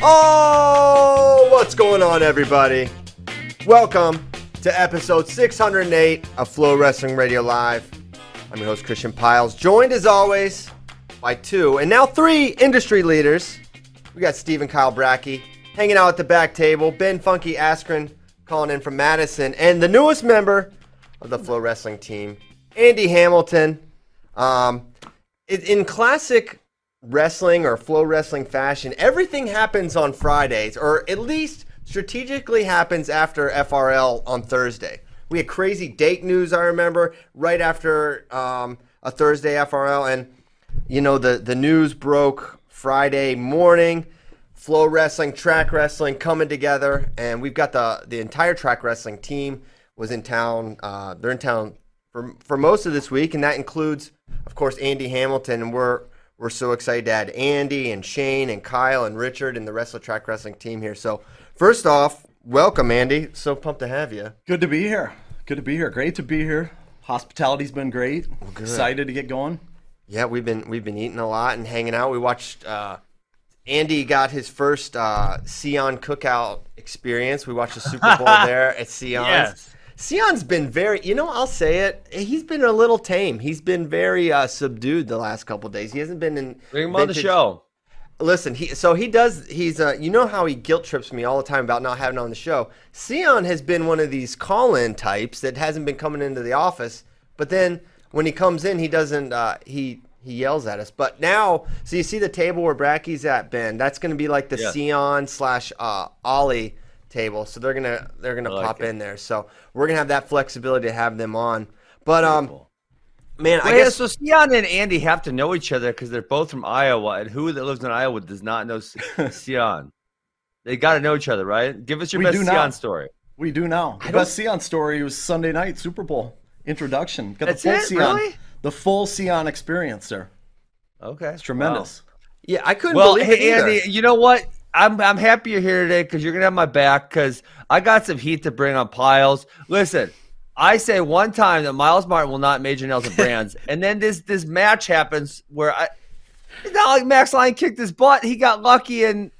Oh, what's going on, everybody? Welcome to episode 608 of Flow Wrestling Radio Live. I'm your host, Christian Pyles, joined as always by two and now three industry leaders. We got Stephen Kyle Bracy hanging out at the back table, Ben Funky Askren calling in from Madison, and the newest member of the Flow Wrestling team, Andy Hamilton. Um, in classic wrestling or flow wrestling fashion, everything happens on Fridays, or at least strategically happens after FRL on Thursday. We had crazy date news, I remember, right after um, a Thursday FRL. And, you know, the, the news broke Friday morning. Flow wrestling, track wrestling coming together. And we've got the, the entire track wrestling team was in town. Uh, they're in town for, for most of this week. And that includes, of course, Andy Hamilton. And we're we're so excited to add Andy and Shane and Kyle and Richard and the Wrestle Track Wrestling team here. So, first off, welcome, Andy. So pumped to have you. Good to be here. Good to be here. Great to be here. Hospitality's been great. Well, excited to get going. Yeah, we've been we've been eating a lot and hanging out. We watched. Uh, Andy got his first uh, Sion cookout experience. We watched the Super Bowl there at Sion's. Yes. Sion's been very, you know, I'll say it. He's been a little tame. He's been very uh, subdued the last couple days. He hasn't been in. Bring him on the show. Listen, he so he does. He's uh, you know how he guilt trips me all the time about not having on the show. Sion has been one of these call-in types that hasn't been coming into the office, but then when he comes in, he doesn't. Uh, he he yells at us. But now, so you see the table where Bracy's at, Ben. That's going to be like the yeah. Sion slash uh, Ollie table, so they're gonna they're gonna like pop it. in there. So we're gonna have that flexibility to have them on. But um, man, I guess so. Sion and Andy have to know each other because they're both from Iowa, and who that lives in Iowa does not know Sion. they got to know each other, right? Give us your we best Sion now. story. We do now. The best Sion story was Sunday night Super Bowl introduction. Got That's the full it, Sion, really? the full Sion experience there. Okay, it's tremendous. Wow. Yeah, I couldn't well, believe hey, it either. Andy, you know what? I'm I'm happy you're here today because you're gonna have my back because I got some heat to bring on Pyles. Listen, I say one time that Myles Martin will not major Nelson Brands, and then this this match happens where I it's not like Max Lyon kicked his butt. He got lucky and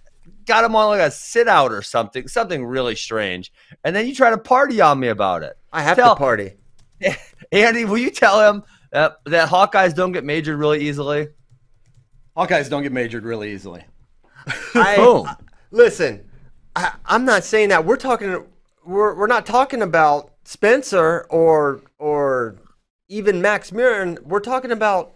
got him on like a sit out or something, something really strange. And then you try to party on me about it. I have tell, to party. Andy, will you tell him that, that Hawkeyes don't get majored really easily? Hawkeyes don't get majored really easily. I, listen, I, I'm not saying that. We're talking. We're we're not talking about Spencer or or even Max Murin. We're talking about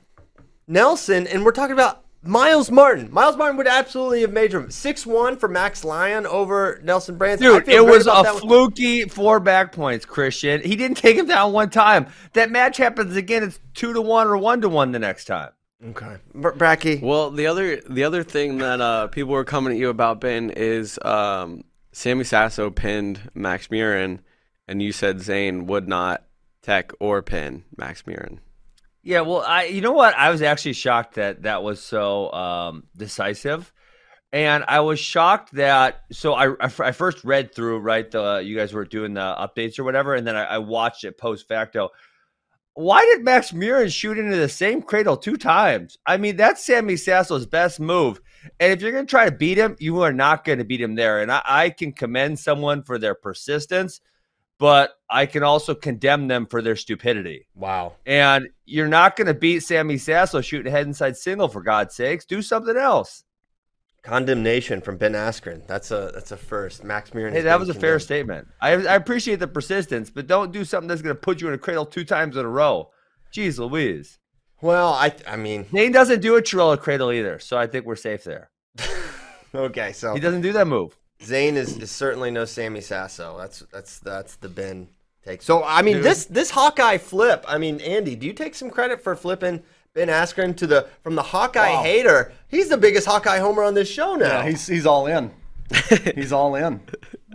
Nelson, and we're talking about Myles Martin. Myles Martin would absolutely have made him six one for Max Lyon over Nelson Brands. Dude, it was a fluky four back points, Christian. He didn't take him down one time. That match happens again. It's two to one or one to one the next time. Okay, Bracy. Well, the other the other thing that uh, people were coming at you about Ben is um, Sammy Sasso pinned Max Murin, and you said Zane would not tech or pin Max Murin. Yeah, well, I you know what? I was actually shocked that that was so um, decisive, and I was shocked that. So I, I, I first read through right the you guys were doing the updates or whatever, and then I, I watched it post facto why did Max Murin shoot into the same cradle two times? I mean, that's Sammy Sasso's best move. And if you're going to try to beat him, you are not going to beat him there. And I, I, can commend someone for their persistence, but I can also condemn them for their stupidity. Wow. And you're not going to beat Sammy Sasso shooting head inside single, for God's sakes. Do something else. Condemnation from Ben Askren. That's a that's a first. Max Murin. Hey, that was a condemned. fair statement. I, I appreciate the persistence, but don't do something that's going to put you in a cradle two times in a row. Jeez Louise. Well, I I mean, Nate doesn't do a Trilla cradle either, so I think we're safe there. okay, so he doesn't do that move. Zane is, is certainly no Sammy Sasso. That's that's that's the Ben take. So I mean, Dude. this this Hawkeye flip. I mean, Andy, do you take some credit for flipping? Ben Askren to the from the Hawkeye wow. hater. He's the biggest Hawkeye homer on this show now. Yeah, he's he's all in. he's all in.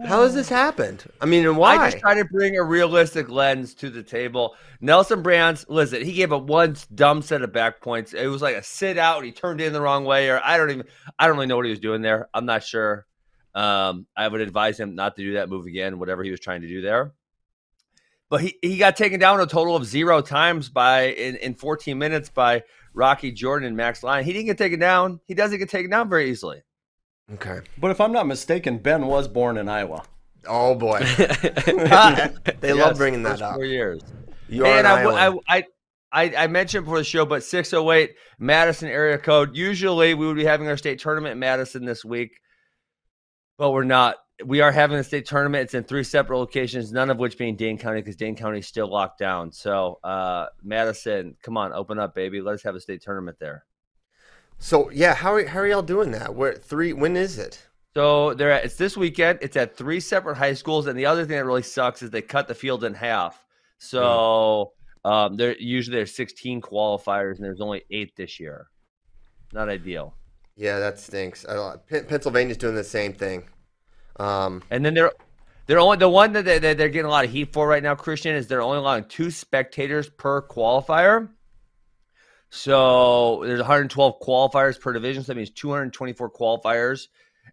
How has this happened? I mean, and why? I just try to bring a realistic lens to the table. Nelson Brands, listen, he gave a one dumb set of back points. It was like a sit out, he turned in the wrong way, or I don't even, I don't really know what he was doing there. I'm not sure. Um, I would advise him not to do that move again, whatever he was trying to do there. But he, he got taken down a total of zero times by in, in 14 minutes by Rocky Jordan and Max Lyon. He didn't get taken down. He doesn't get taken down very easily. Okay. But if I'm not mistaken, Ben was born in Iowa. Oh boy, they love bringing that up. Four years. You are and an I, w- Iowan. I, I, I, I mentioned before the show, but 608 Madison area code. Usually we would be having our state tournament in Madison this week, but we're not. We are having a state tournament. It's in three separate locations, none of which being Dane County because Dane County is still locked down. So, uh, Madison, come on, open up, baby. Let us have a state tournament there. So yeah, how are, how are y'all doing that? Where three? When is it? So they're at, it's this weekend. It's at three separate high schools, and the other thing that really sucks is they cut the field in half. So um, there usually there's 16 qualifiers, and there's only eight this year. Not ideal. Yeah, that stinks. Pen- Pennsylvania's doing the same thing. Um, And then they're they're only the one that they, they're getting a lot of heat for right now. Christian is they're only allowing two spectators per qualifier. So there's 112 qualifiers per division. So that means 224 qualifiers,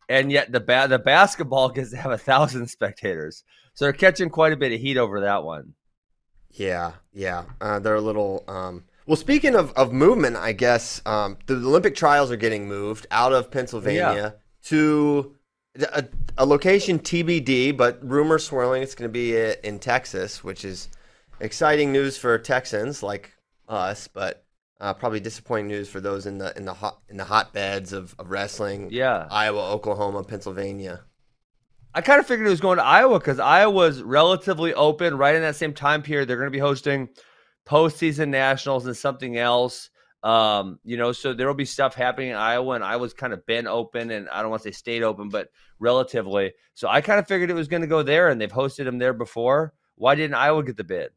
and yet the ba- the basketball gets to have a thousand spectators. So they're catching quite a bit of heat over that one. yeah, yeah, uh, they're a little. Um, well, speaking of, of movement, I guess um, the Olympic trials are getting moved out of Pennsylvania to a, a location TBD, but rumors swirling it's going to be uh, in Texas, which is exciting news for Texans like us, but uh, probably disappointing news for those in the in the hot in the hotbeds of, of wrestling. Yeah. Iowa, Oklahoma, Pennsylvania. I kind of figured it was going to Iowa because Iowa's relatively open. Right in that same time period, they're going to be hosting postseason nationals and something else. Um, you know, so there will be stuff happening in Iowa, and Iowa's kind of been open, and I don't want to say stayed open, but relatively. So I kind of figured it was going to go there, and they've hosted them there before. Why didn't Iowa get the bid?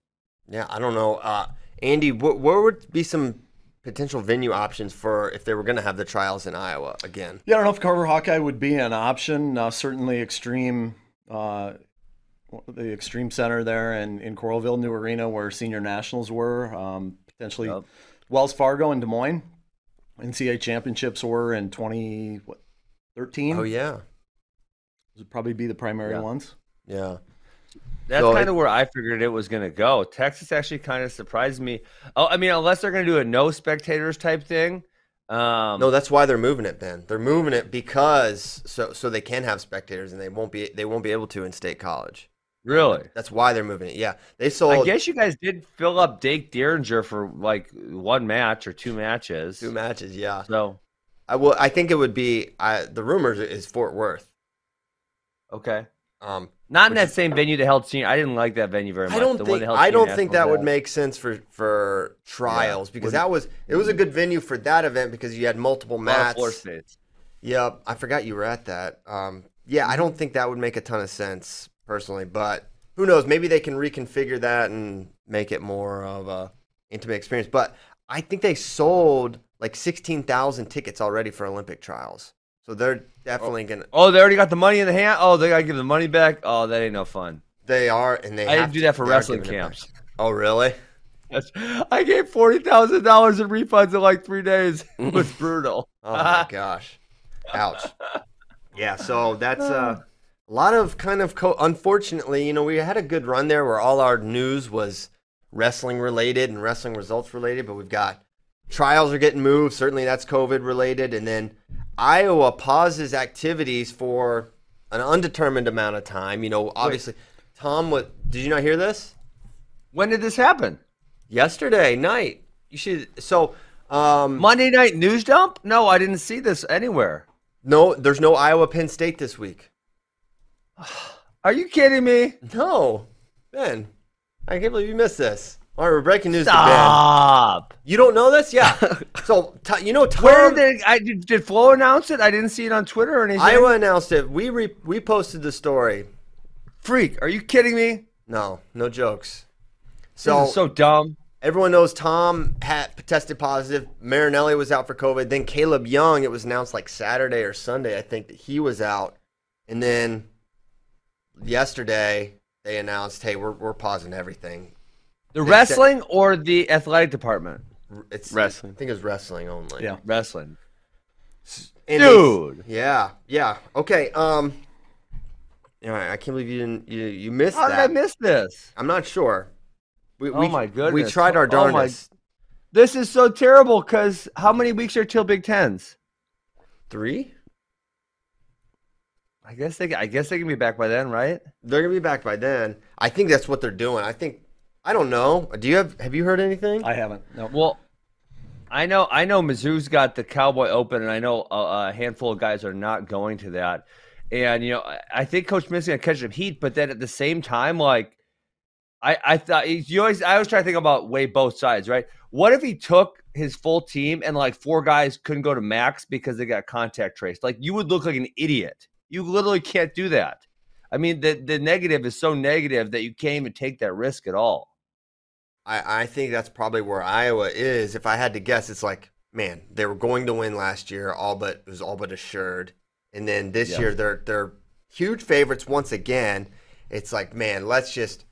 Yeah, I don't know. Uh, Andy, what, where would be some potential venue options for if they were going to have the trials in Iowa again? Yeah, I don't know if Carver Hawkeye would be an option. Uh, certainly, Xtream, uh, the Xtream Center there in, in Coralville, New Arena, where senior nationals were. Um, potentially, Yep. Wells Fargo in Des Moines. NCAA championships were in 20, what, 13? Oh yeah, Those would probably be the primary Yeah. ones. yeah. That's So kind of where I figured it was going to go. Texas actually kind of surprised me. Oh, I mean, unless they're going to do a no spectators type thing. Um, No, that's why they're moving it. Ben, they're moving it because so so they can have spectators and they won't be they won't be able to in state college. Really. That's why they're moving it. Yeah, they sold I guess you guys did fill up Dake Derringer for like one match or two matches. two matches. Yeah, So I will. I think it would be. I, the rumors is Fort Worth. okay, Um, not in that same venue that held senior. I didn't like that venue very much. I don't The think that I don't think that would make sense for for trials because wouldn't- that was it was a good venue for that event because you had multiple A lot of mats. Yep, I forgot you were at that. Um, yeah, I don't think that would make a ton of sense personally, but who knows? Maybe they can reconfigure that and make it more of a intimate experience. But I think they sold like sixteen thousand tickets already for Olympic trials, so they're definitely gonna. Oh, they already got the money in the hand. Oh, they got to give the money back. Oh, that ain't no fun. They are, and they. I have didn't do that for wrestling giving it back. camps. Oh, really? I gave forty thousand dollars in refunds in like three days. It was brutal. Oh my gosh. Ouch. Yeah, so that's uh, a lot of kind of co- unfortunately, you know, we had a good run there where all our news was wrestling related and wrestling results related, but we've got trials are getting moved, certainly that's COVID related, and then Iowa pauses activities for an undetermined amount of time. You know, obviously Tom what did you not hear this? When did this happen? Yesterday night. You should so um Monday night news dump? No, I didn't see this anywhere. no there's no Iowa Penn State this week. Are you kidding me? No, Ben, I can't believe you missed this. All right, we're breaking news to Stop. Ben. You don't know this? Yeah. so t- you know, Tom, Where did I did, did Flo announce it? I didn't see it on Twitter or anything. Iowa announced it. We re- we posted the story. freak. Are you kidding me? No, no jokes. This So, is so dumb. everyone knows Tom had tested positive. Marinelli was out for COVID. Then Kaleb Young, it was announced like Saturday or Sunday, I think that he was out. And then yesterday they announced, hey, we're we're pausing everything. The They wrestling or the athletic department? It's Wrestling. I think it was wrestling only. Yeah. Wrestling. And Dude. yeah, yeah. Okay. Um you know, I can't believe you didn't you you missed How did that. I miss this? I'm not sure. We, Oh we, my We tried our Oh my- darndest. This is so terrible because how many weeks are till Big Tens? Three? I guess they I guess they can be back by then, right? They're gonna be back by then. I think that's what they're doing. I think I don't know. Do you have have you heard anything? I haven't. No. Well, I know I know Mizzou's got the Cowboy Open, and I know a, a handful of guys are not going to that. And you know, I, I think Coach Smith's gonna catch some heat, but then at the same time, like I I thought you always I always try to think about weigh both sides, right? What if he took his full team and like four guys couldn't go to MAC because they got contact traced? Like you would look like an idiot. You literally can't do that. I mean, the the negative is so negative that you can't even take that risk at all. I, I think that's probably where Iowa is. If I had to guess, it's like, man, they were going to win last year, all but it was all but assured. And then this Yeah. year they're they're huge favorites once again. It's like, man, let's just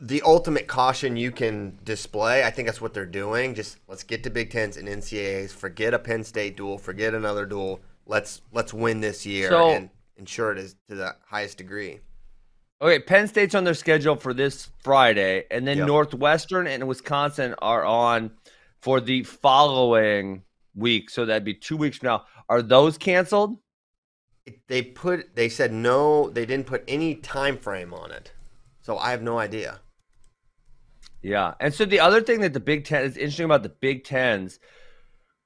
the ultimate caution you can display. I think that's what they're doing. Just let's get to Big Tens and NCAAs. Forget a Penn State duel. Forget another duel. Let's let's win this year So- and ensure it is to the highest degree. Okay, Penn State's on their schedule for this Friday, and then Yep. Northwestern and Wisconsin are on for the following week. So that'd be two weeks from now. Are those canceled? They put they said no. They didn't put any time frame on it, so I have no idea. Yeah. And so the other thing that the Big Ten is interesting about the Big Tens.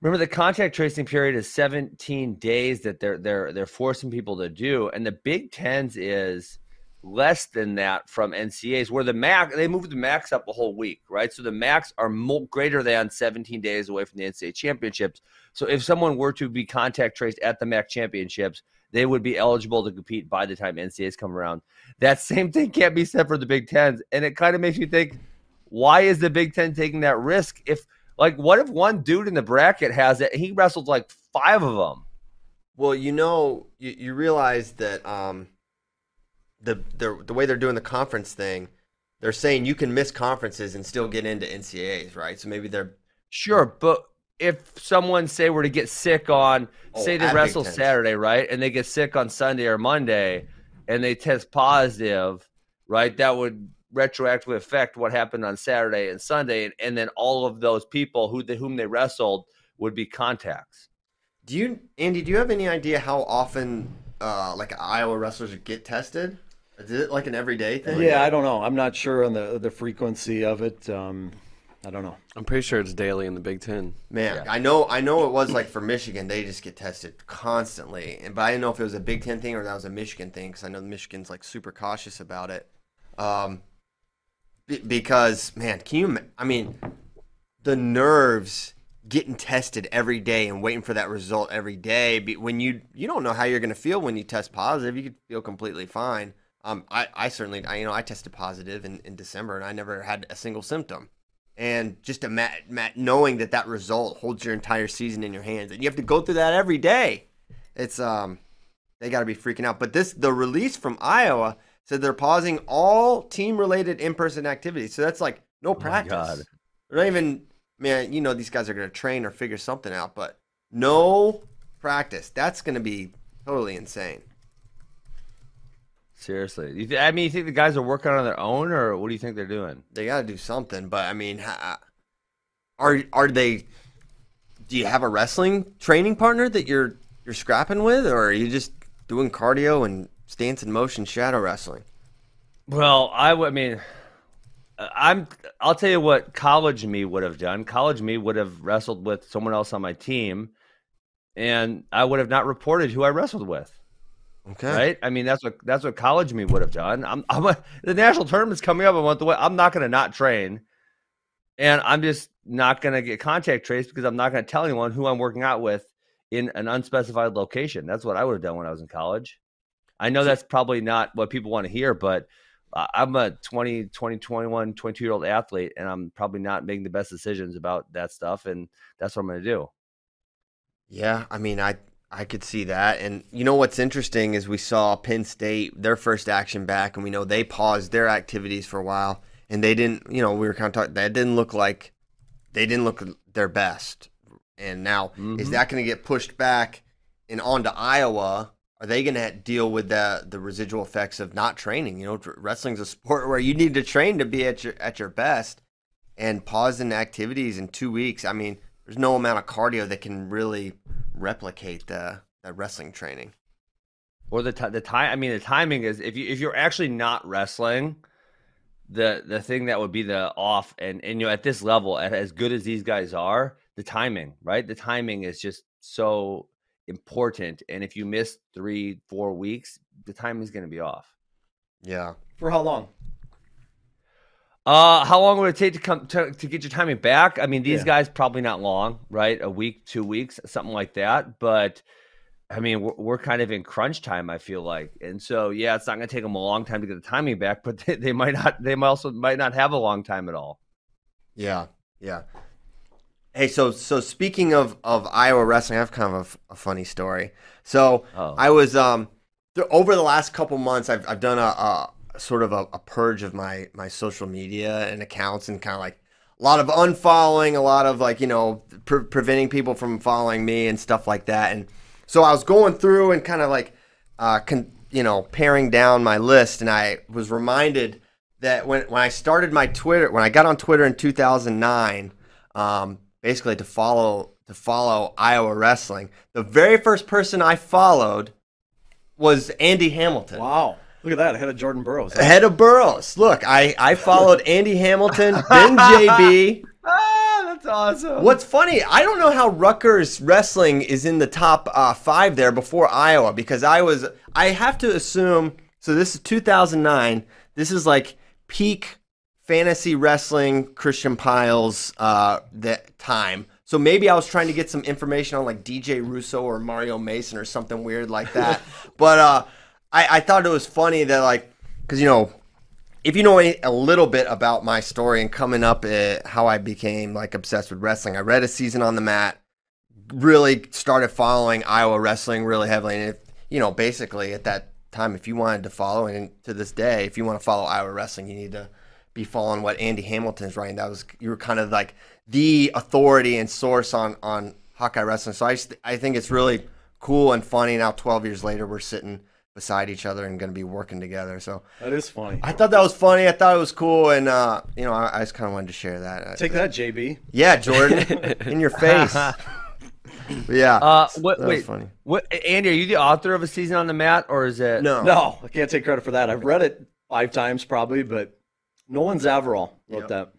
Remember the contact tracing period is 17 days that they're they're they're forcing people to do, and the Big Tens is less than that from NCAs, where the MAC they moved the MAC up a whole week, right? So the MAC are mo- greater than 17 days away from the NCAA championships. So if someone were to be contact traced at the MAC championships, they would be eligible to compete by the time NCAs come around. That same thing can't be said for the Big Tens, and it kind of makes me think, why is the Big Ten taking that risk? If like, what if one dude in the bracket has it? He wrestled like five of them. Well, you know, you, you realize that um, the the the way they're doing the conference thing, they're saying you can miss conferences and still get into NCAAs, right? So maybe they're Sure, but if someone say were to get sick on Oh, say they wrestle. Saturday, right, and they get sick on Sunday or Monday, and they test positive, right, that would retroactively affect what happened on Saturday and Sunday, and, and then all of those people who they, whom they wrestled would be contacts. Do you, Andy? Do you have any idea how often, uh, like Iowa wrestlers get tested? Is it like an everyday thing? Yeah, I don't know. I'm not sure on the the frequency of it. Um, I don't know. I'm pretty sure it's daily in the Big Ten. Man, Yeah. I know, I know it was like for Michigan, they just get tested constantly, and but I didn't know if it was a Big Ten thing or that was a Michigan thing because I know Michigan's like super cautious about it. Um, be- because man, can you? I mean, the nerves getting tested every day and waiting for that result every day. When you you don't know how you're going to feel when you test positive, you could feel completely fine. Um, I, I certainly, I, you know, I tested positive in, in December and I never had a single symptom and just ima- ma- knowing that that result holds your entire season in your hands and you have to go through that every day it's um they got to be freaking out but this the release from iowa said they're pausing all team related in-person activities. So that's like no oh practice. God. they're not even man you know these guys are going to train or figure something out but no practice. That's going to be totally insane. Seriously, I mean, you think the guys are working on their own, or what do you think they're doing? they got to do something but i mean are are they do you have a wrestling training partner that you're you're scrapping with or are you just doing cardio and stance and motion shadow wrestling Well, I I, w- I mean, I'm. I'll tell you what college me would have done. College me would have wrestled with someone else on my team, and I would have not reported who I wrestled with. okay Right? I mean, that's what that's what college me would have done. I'm. I'm a, the national tournament's coming up. I want the way. I'm not going to not train, and I'm just not going to get contact traced because I'm not going to tell anyone who I'm working out with in an unspecified location. That's what I would have done when I was in college. I know that's probably not what people want to hear, but I'm a 20, 20, 21, 22 year old athlete, and I'm probably not making the best decisions about that stuff. And that's what I'm going to do. yeah i mean i i could see that and you know what's interesting is we saw penn state their first action back and we know they paused their activities for a while and they didn't you know we were kind of talking that didn't look like they didn't look their best and now is Mhm. that going to get pushed back and onto iowa are they going to deal with the the residual effects of not training? You know, wrestling's a sport where you need to train to be at your at your best, and pausing activities in two weeks. I mean, there's no amount of cardio that can really replicate the that wrestling training. Or the t- the time. I mean, the timing is if you if you're actually not wrestling, the the thing that would be the off and and you know at this level, at, as good as these guys are, the timing, right? The timing is just so important. And if you miss three, four weeks, the timing is going to be off. Yeah. For how long? Uh, how long would it take to come to, to get your timing back? I mean, these Yeah. guys probably not long, right? A week, two weeks, something like that. But I mean, we're, we're kind of in crunch time. I feel like, and so yeah, it's not going to take them a long time to get the timing back, but they, they might not. They might also might not have a long time at all. Yeah, yeah. Hey, so so speaking of of Iowa wrestling, I have kind of a funny story. So Oh. I was um th- over the last couple months, I've I've done a, a sort of a, a purge of my my social media and accounts, and kind of like a lot of unfollowing, a lot of like you know pre- preventing people from following me and stuff like that. And so I was going through and kind of like uh con- you know paring down my list, and I was reminded that when when I started my Twitter, when I got on Twitter in 2009, um, basically to follow to follow Iowa wrestling, the very first person I followed was Andy Hamilton. Wow. Look at that. Ahead of Jordan Burroughs. Ahead of Burroughs. Look, I, I followed Andy Hamilton, then JB. Ah, that's awesome. What's funny, I don't know how Rutgers wrestling is in the top uh, five there before Iowa because I was, I have to assume, so this is 2009. This is like peak fantasy wrestling Christian Pyles uh, that time. So maybe I was trying to get some information on like DJ Russo or Mario Mason or something weird like that. but uh, I, I thought it was funny that like, because you know, if you know any, a little bit about my story and coming up at how I became like obsessed with wrestling, I read a season on the mat, really started following Iowa wrestling really heavily, and if, you know, basically at that time, if you wanted to follow, and to this day, if you want to follow Iowa wrestling, you need to be following what Andy Hamilton's writing. That was you were kind of like the authority and source on on Hawkeye wrestling. So I just, I think it's really cool and funny. Now, twelve years later, we're sitting beside each other and going to be working together. So That is funny. I thought that was funny. I thought it was cool, and uh, you know, I, I just kind of wanted to share that. Take that, JB. Yeah, Jordan, in your face. Yeah, Uh, what? that was Wait, funny. what? Andy, are you the author of a season on the mat, or is it? No, No, I can't take credit for that. I've read it five times probably, but Nolan Zaleski wrote Yep. that.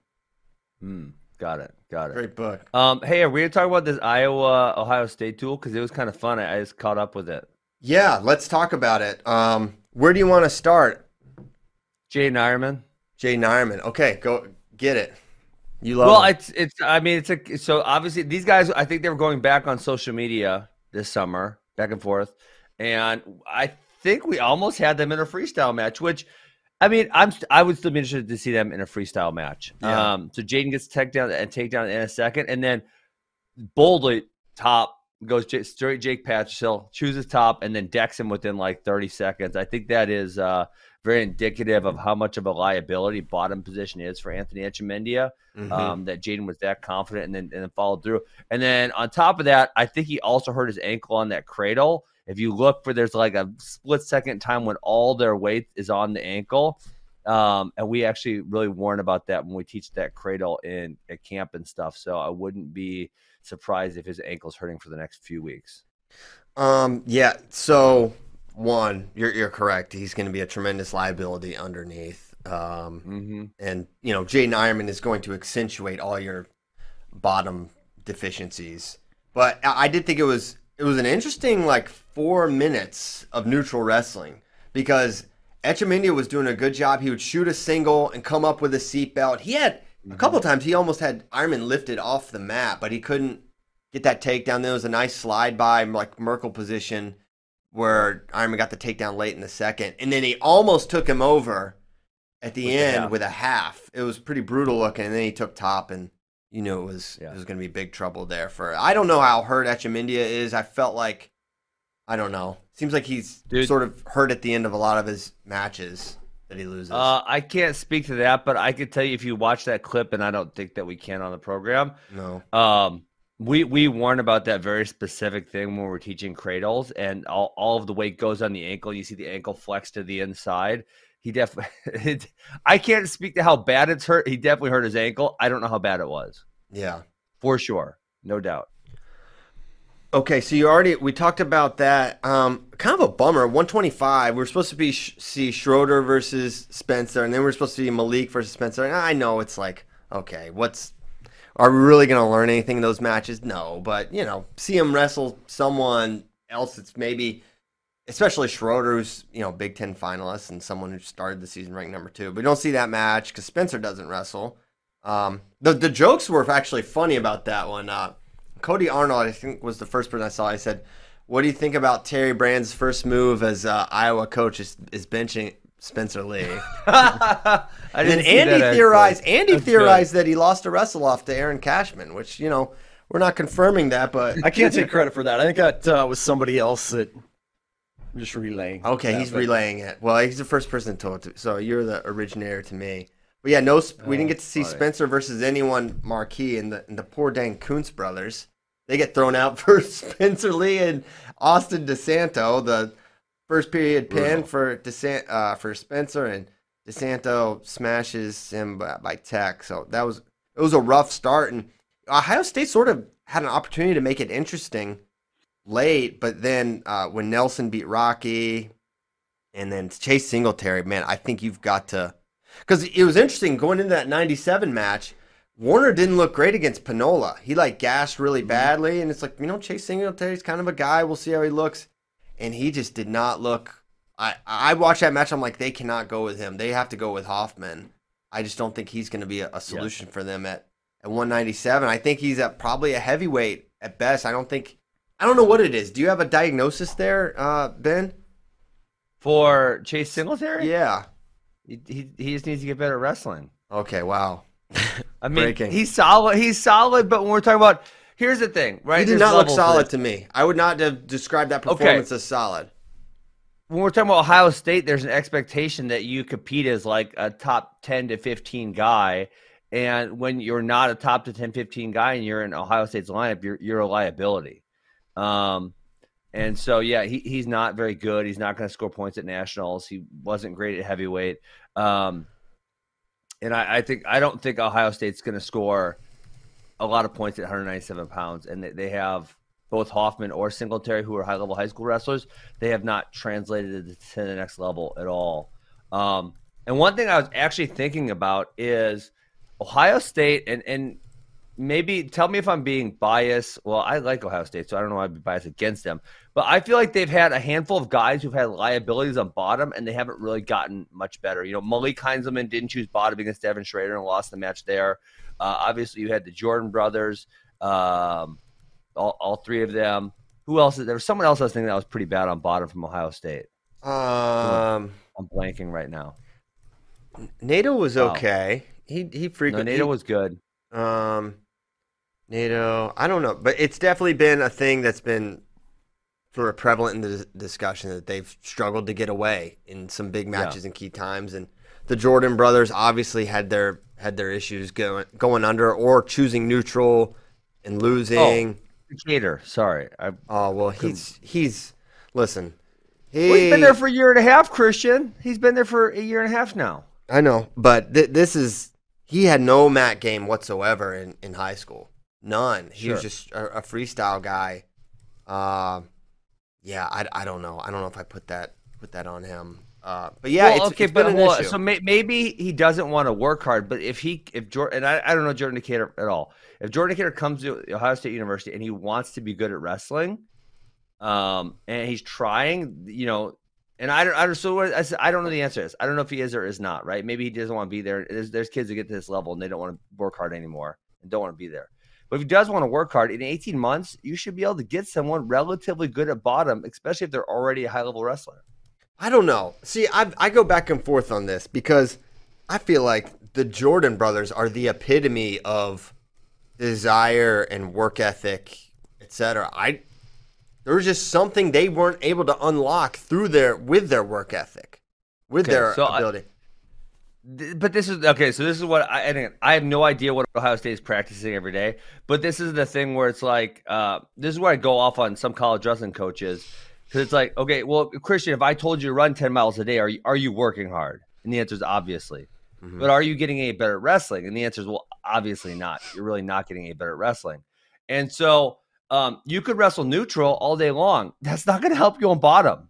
Hmm, got it. Got it. great book. Um, hey, are we gonna talk about this Iowa Ohio State tool? Because it was kind of fun. I, I just caught up with it. Yeah, let's talk about it. Um, where do you want to start, Jay Eierman. Jay Eierman? Okay, go get it. You love. Well, him. it's it's. I mean, it's a. So obviously, these guys. I think they were going back on social media this summer, back and forth, and I think we almost had them in a freestyle match. Which, I mean, I'm I would still be interested to see them in a freestyle match. Yeah. Um, so Jaden gets tech down and take down in a second, and then boldly top goes J- straight Jake Patchell, chooses top, and then decks him within like 30 seconds. I think that is uh, very indicative of how much of a liability bottom position is for Anthony Echemendia Mhm. um, that Jaden was that confident and then and then followed through. And then on top of that, I think he also hurt his ankle on that cradle. If you look for, there's like a split second time when all their weight is on the ankle. Um, and we actually really warn about that when we teach that cradle in at camp and stuff. So I wouldn't be surprised if his ankle's hurting for the next few weeks. Um, yeah. So one, you're you're correct. He's going to be a tremendous liability underneath. Um, Mm-hmm. and you know, Jaden Eierman is going to accentuate all your bottom deficiencies. But I I did think it was it was an interesting like four minutes of neutral wrestling because Echemendia was doing a good job. He would shoot a single and come up with a seatbelt. He had a mm-hmm. couple times he almost had Eierman lifted off the mat, but he couldn't get that takedown. There was a nice slide by like Merkel position where Eierman got the takedown late in the second, and then he almost took him over at the With end with a half. It was pretty brutal looking, and then he took top, and you knew it was Yeah. it was going to be big trouble there. For I don't know how hurt Echemendia is. I felt like I don't know. Seems like he's Dude. sort of hurt at the end of a lot of his matches that he loses. Uh, I can't speak to that, but I could tell you if you watch that clip, and I don't think that we can on the program. no, Um, We we warn about that very specific thing when we're teaching cradles, and all, all of the weight goes on the ankle. You see the ankle flex to the inside. He definitely. I can't speak to how bad it's hurt. He definitely hurt his ankle. I don't know how bad it was. Yeah. For sure, no doubt. Okay, so you already we talked about that. Um, kind of a bummer. 125. We are supposed to be sh- see Schroder versus Spencer, and then we are supposed to be Malik versus Spencer. And I know it's like, okay, what's are we really going to learn anything in those matches? No, but you know, see him wrestle someone else that's maybe, especially Schroder, who's you know Big Ten finalist and someone who started the season ranked number two. But we don't see that match because Spencer doesn't wrestle. Um, the the jokes were actually funny about that one. Uh, Cody Arnold, I think, was the first person I saw. I said, "What do you think about Terry Brand's first move as uh, Iowa coach is, is benching Spencer Lee?" And then Andy theorized. actually. Andy That's theorized that he lost a wrestle off to Aaron Cashman, which you know we're not confirming that, but I can't take credit for that. I think that uh, was somebody else that I'm just relaying. okay, that, he's but- relaying it. Well, he's the first person to it, so you're the originator to me. But yeah, no, we didn't get to see. Spencer versus anyone marquee, and the and the poor dang Kuntz brothers. They get thrown out for Spencer Lee and Austin DeSanto, the first period pin for DeSant uh, for Spencer, and DeSanto smashes him by, by tech. So that was it was a rough start, and Ohio State sort of had an opportunity to make it interesting late, but then uh, when Nelson beat Rocky, and then Chase Singletary, man, I think you've got to because it was interesting going into that '97 match. Warner didn't look great against Panola. He like gassed really badly, and it's like you know Chase Singletary's kind of a guy. We'll see how he looks, and he just did not look. I I watched that match. I'm like they cannot go with him. They have to go with Hoffman. I just don't think he's going to be a, a solution for them at at 197. I think he's at probably a heavyweight at best. I don't think. I don't know what it is. Do you have a diagnosis there, uh, Ben? for Chase Singletary. Yeah. he, he he just needs to get better at wrestling. Okay. Wow. I mean, Breaking. he's solid. He's solid, but when we're talking about, here's the thing, right? He did There's not look solid to me. I would not have described that Okay. performance as solid. when we're talking about Ohio State, there's an expectation that you compete as like a top 10 to 15 guy. And when you're not a top to 10, 15 guy and you're in Ohio State's lineup, you're, you're a liability. Um, and so, yeah, he, he's not very good. He's not going to score points at nationals. He wasn't great at heavyweight. Um, and I, I think, I don't think Ohio State's going to score a lot of points at 197 pounds. And they, they have both Hoffman or Singletary, who are high level high school wrestlers, they have not translated to the next level at all. Um, and one thing I was actually thinking about is Ohio State, and and maybe tell me if I'm being biased. Well, I like Ohio State, so I don't know why I'd be biased against them. But I feel like they've had a handful of guys who've had liabilities on bottom, and they haven't really gotten much better. You know, Malik Heinselman didn't choose bottom against Devin Schroder and lost the match there. Uh, obviously, you had the Jordan brothers, um, all, all three of them. Who else? There was someone else I was thinking that was pretty bad on bottom from Ohio State. Um, I'm blanking right now. NATO was okay. He he No, frequently Nato was good. um NATO. I don't know, but it's definitely been a thing that's been sort of prevalent in the discussion that they've struggled to get away in some big matches and key times, and the Jordan brothers obviously had their had their issues going going under or choosing neutral and losing. Oh, Decatur, sorry. I, Oh, well, he's he's listen. He, well, he's been there for a year and a half, Christian. He's been there for a year and a half now. I know, but th- this is he had no mat game whatsoever in, in high school. None. He was just a, a freestyle guy. Uh, yeah, I, I don't know. I don't know if I put that put that on him. Uh, but yeah, well, it's, okay, it's but well, so may, maybe he doesn't want to work hard. But if he, if Jordan, and I, I don't know Jordan Decatur at all. If Jordan Decatur comes to Ohio State University and he wants to be good at wrestling, um, and he's trying, you know, and I don't, I don't, so what, I, I don't know the answer this. I don't know if he is or is not. Right? Maybe he doesn't want to be there. There's, there's kids that get to this level and they don't want to work hard anymore and don't want to be there. But if he does want to work hard in 18 months, you should be able to get someone relatively good at bottom, especially if they're already a high level wrestler. I don't know. See, I I go back and forth on this because I feel like the Jordan brothers are the epitome of desire and work ethic, etc. I there was just something they weren't able to unlock through their with their work ethic, with Okay, their so I- ability. But this is okay. So this is what I, I I have no idea what Ohio State is practicing every day. But this is the thing where it's like, uh, this is where I go off on some college wrestling coaches because it's like, okay, well, Christian, if I told you to run ten miles a day, are you are you working hard? And the answer is obviously. Mm-hmm. But are you getting any better at wrestling? And the answer is well, obviously not. You're really not getting any better at wrestling. And so um, you could wrestle neutral all day long. That's not going to help you on bottom.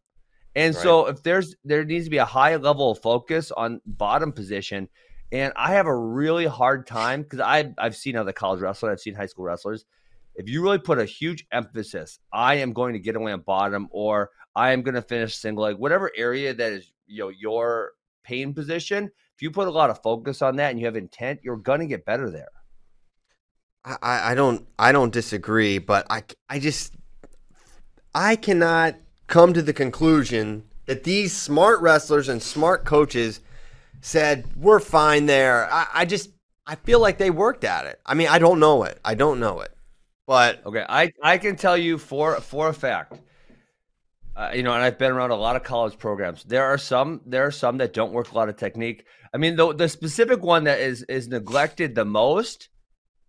And right. so if there's there needs to be a high level of focus on bottom position. And I have a really hard time because I've I've seen other college wrestlers, I've seen high school wrestlers. If you really put a huge emphasis, I am going to get away on bottom, or I am going to finish single leg, whatever area that is you know your pain position. If you put a lot of focus on that and you have intent, you're going to get better there. I, I don't I don't disagree, but I I just I cannot come to the conclusion that these smart wrestlers and smart coaches said we're fine there. I, I just I feel like they worked at it. I mean, I don't know it. I don't know it, but okay, I I can tell you for for a fact. Uh, you know, and I've been around a lot of college programs. There are some, there are some that don't work a lot of technique. I mean, the the specific one that is is neglected the most,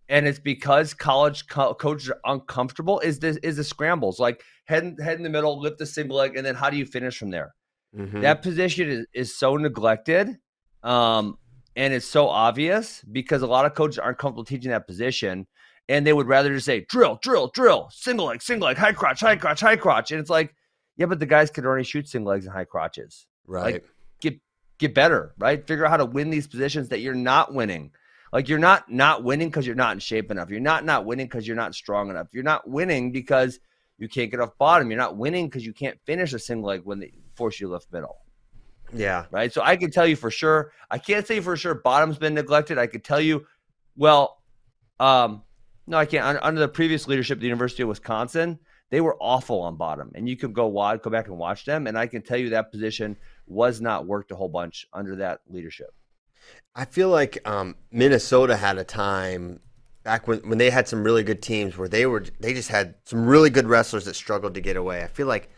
and it's because college co- coaches are uncomfortable. Is this is the scrambles like head in, head in the middle, lift the single leg, and then how do you finish from there? Mm-hmm. That position is, is so neglected. Um, and it's so obvious because a lot of coaches aren't comfortable teaching that position. And they would rather just say drill, drill, drill, single leg, single leg, high crotch, high crotch, high crotch. And it's like, yeah, but the guys could already shoot single legs and high crotches. Right. Like, get get better, right? Figure out how to win these positions that you're not winning. Like you're not not winning because you're not in shape enough. You're not not winning because you're not strong enough. You're not winning because you can't get off bottom. You're not winning because you can't finish a single leg when they force you to lift middle. Yeah. Right. So I can tell you for sure. I can't say for sure bottom's been neglected. I could tell you, well, um, no, I can't. Under the previous leadership of the University of Wisconsin, they were awful on bottom. And you can go wide, go back and watch them. And I can tell you that position was not worked a whole bunch under that leadership. I feel like um, Minnesota had a time back when, when they had some really good teams where they were they just had some really good wrestlers that struggled to get away. I feel like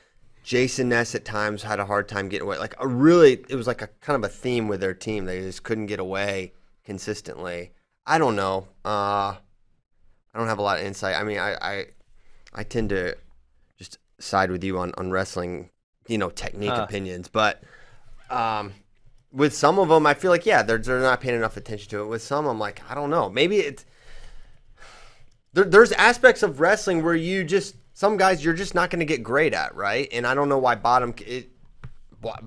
Jayson Ness at times had a hard time getting away. Like a really it was like a kind of a theme with their team. They just couldn't get away consistently. I don't know. Uh, I don't have a lot of insight. I mean, I, I I tend to just side with you on, on wrestling, you know, technique uh. opinions. But um, with some of them, I feel like yeah, they're they're not paying enough attention to it. With some, I'm like, I don't know. Maybe it's there, there's aspects of wrestling where you just some guys you're just not going to get great at, right? And I don't know why bottom it,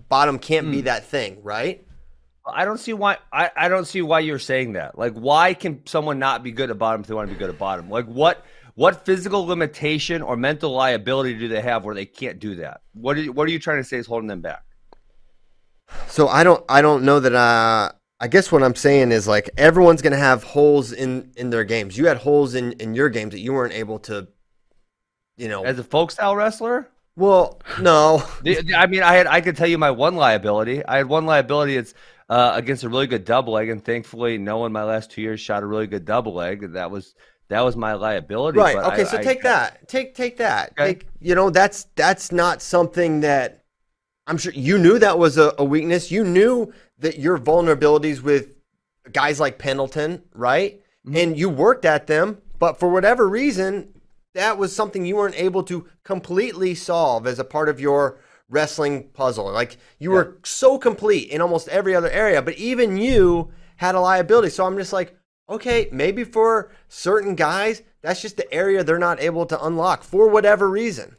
bottom can't mm. be hmm. that thing, right? I don't see why I, I don't see why you're saying that. Like why can someone not be good at bottom if they want to be good at bottom? Like what what physical limitation or mental liability do they have where they can't do that? What are what are you trying to say is holding them back? So I don't I don't know that uh I guess what I'm saying is like everyone's gonna have holes in in their games. You had holes in in your games that you weren't able to, you know, as a folk style wrestler. Well, no. I mean, I had I could tell you my one liability. I had one liability. It's uh, against a really good double leg, and thankfully, no one my last two years shot a really good double leg. That was that was my liability. Right. Okay. I, so I, take I, that. Take take that. Okay. Take, you know, that's that's not something that I'm sure you knew that was a, a weakness. You knew that your vulnerabilities with guys like Pendleton, right? Mm-hmm. And you worked at them, but for whatever reason, that was something you weren't able to completely solve as a part of your wrestling puzzle. Like you yeah. were so complete in almost every other area, but even you had a liability. So I'm just like, okay, maybe for certain guys, that's just the area they're not able to unlock for whatever reason.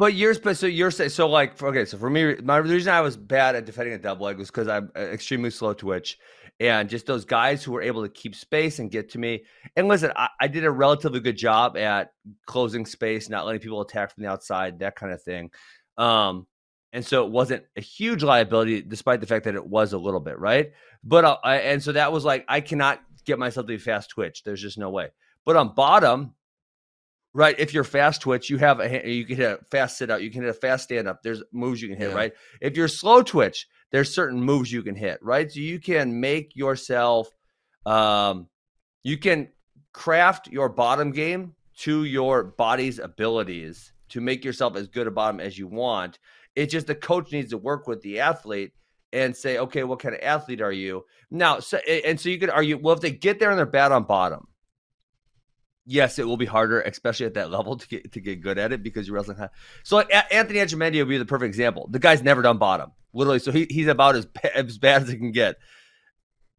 But yours, but so you're saying so like okay, so for me, my the reason I was bad at defending a double leg was because I'm uh, extremely slow twitch, and just those guys who were able to keep space and get to me. And listen, I, I did a relatively good job at closing space, not letting people attack from the outside, that kind of thing. Um, and so it wasn't a huge liability, despite the fact that it was a little bit, right? But uh, I, and so that was like I cannot get myself to be fast twitch. There's just no way. But on bottom, right? If you're fast twitch, you have a you can hit a fast sit out, you can hit a fast stand up. There's moves you can hit, yeah. right? If you're slow twitch, there's certain moves you can hit, right? So you can make yourself, um, you can craft your bottom game to your body's abilities to make yourself as good a bottom as you want. It's just the coach needs to work with the athlete and say, okay, what kind of athlete are you? Now, so and so you could argue, well, if they get there and they're bad on bottom, yes, it will be harder, especially at that level, to get to get good at it because you're wrestling high. So like Anthony Echemendia would be the perfect example. The guy's never done bottom, literally. So he, he's about as as bad as he can get.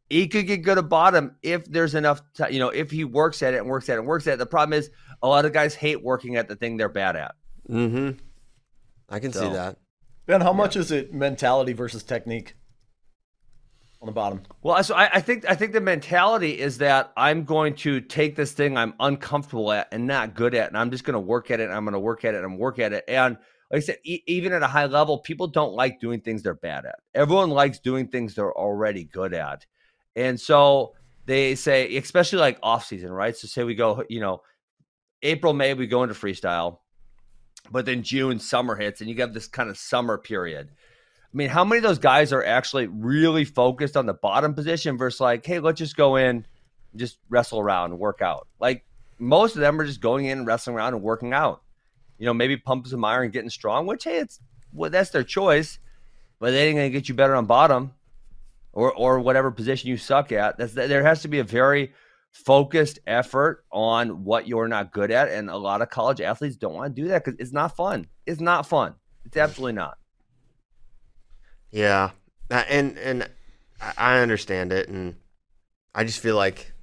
He could get good at bottom if there's enough, you know, if he works at it and works at it and works at it. The problem is a lot of guys hate working at the thing they're bad at. Mm-hmm. I can So- see that. Ben, how much is it mentality versus technique on the bottom? Well, so I, I think I think the mentality is that I'm going to take this thing I'm uncomfortable at and not good at, and I'm just going to work at it. I'm going to work at it and work at it. And like I said, e- even at a high level, people don't like doing things they're bad at. Everyone likes doing things they're already good at, and so they say, especially like off season, right? So say we go, you know, April, May, we go into freestyle, but then June, summer hits, and you have this kind of summer period. I mean, how many of those guys are actually really focused on the bottom position versus like, hey, let's just go in, just wrestle around and work out? Like most of them are just going in and wrestling around and working out. You know, maybe pumping some iron and getting strong, which hey, it's well, that's their choice, but they ain't gonna get you better on bottom or or whatever position you suck at. That's there has to be a very focused effort on what you're not good at, and a lot of college athletes don't want to do that because it's not fun. It's not fun. It's absolutely not. Yeah, Uh, and and I- I understand it, and I just feel like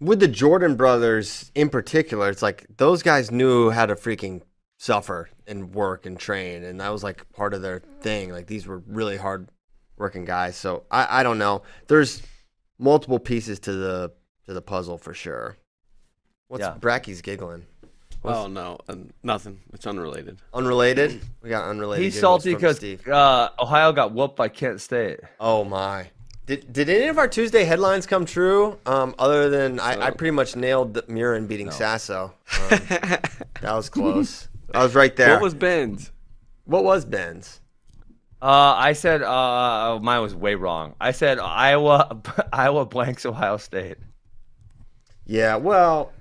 with the Jordan brothers in particular, it's like those guys knew how to freaking suffer and work and train, and that was like part of their thing. Like these were really hard working guys. So I, I don't know. There's multiple pieces to the to the puzzle for sure. What's Yeah. Bracky's giggling? Oh no, uh, nothing. It's unrelated. Unrelated. We got unrelated. He's salty from because uh, Ohio got whooped by Kent State. Oh my! Did did any of our Tuesday headlines come true? Um, other than I, I pretty much nailed the Murin beating No. Sasso. Um, that was close. I was right there. What was Ben's? what was Ben's? Uh, I said uh, mine was way wrong. I said Iowa, Iowa blanks Ohio State. Yeah. Well,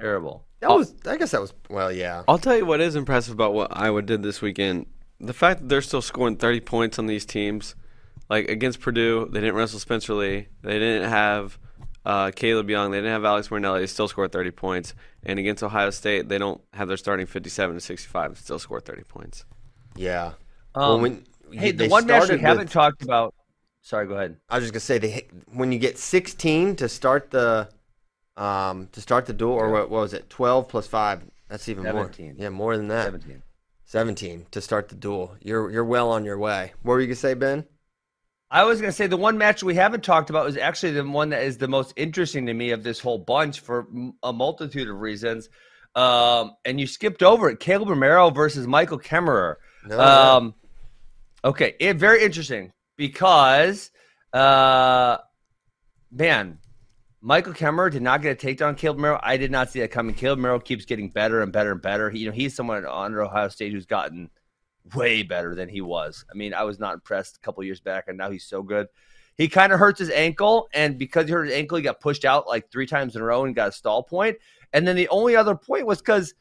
Terrible. That was. I guess that was. Well, yeah. I'll tell you what is impressive about what Iowa did this weekend. The fact that they're still scoring 30 points on these teams, like against Purdue, they didn't wrestle Spencer Lee. They didn't have uh, Kaleb Young. They didn't have Alex Marinelli. They still scored 30 points. And against Ohio State, they don't have their starting 57 to 65. and Still score 30 points. Yeah. Um, well, when hey, the one match we started haven't with- talked about. Sorry, go ahead. I was just gonna say they when you get 16 to start the um to start the duel or what, what was it? 12 plus five that's even 17. more yeah more than that. Seventeen. 17 to start the duel. You're you're well on your way. What were you gonna say Ben? I was gonna say the one match we haven't talked about is actually the one that is the most interesting to me of this whole bunch for a multitude of reasons. Um, and you skipped over it: Kaleb Romero versus Michael Kemmerer. no Um, okay, it very interesting because, uh, man, Michael Kemmerer did not get a takedown. Kaleb Romero, I did not see that coming. Kaleb Romero keeps getting better and better and better. He, you know, he's someone under Ohio State who's gotten way better than he was. I mean, I was not impressed a couple years back, and now he's so good. He kind of hurts his ankle, and because he hurt his ankle, he got pushed out like three times in a row and got a stall point. And then the only other point was because,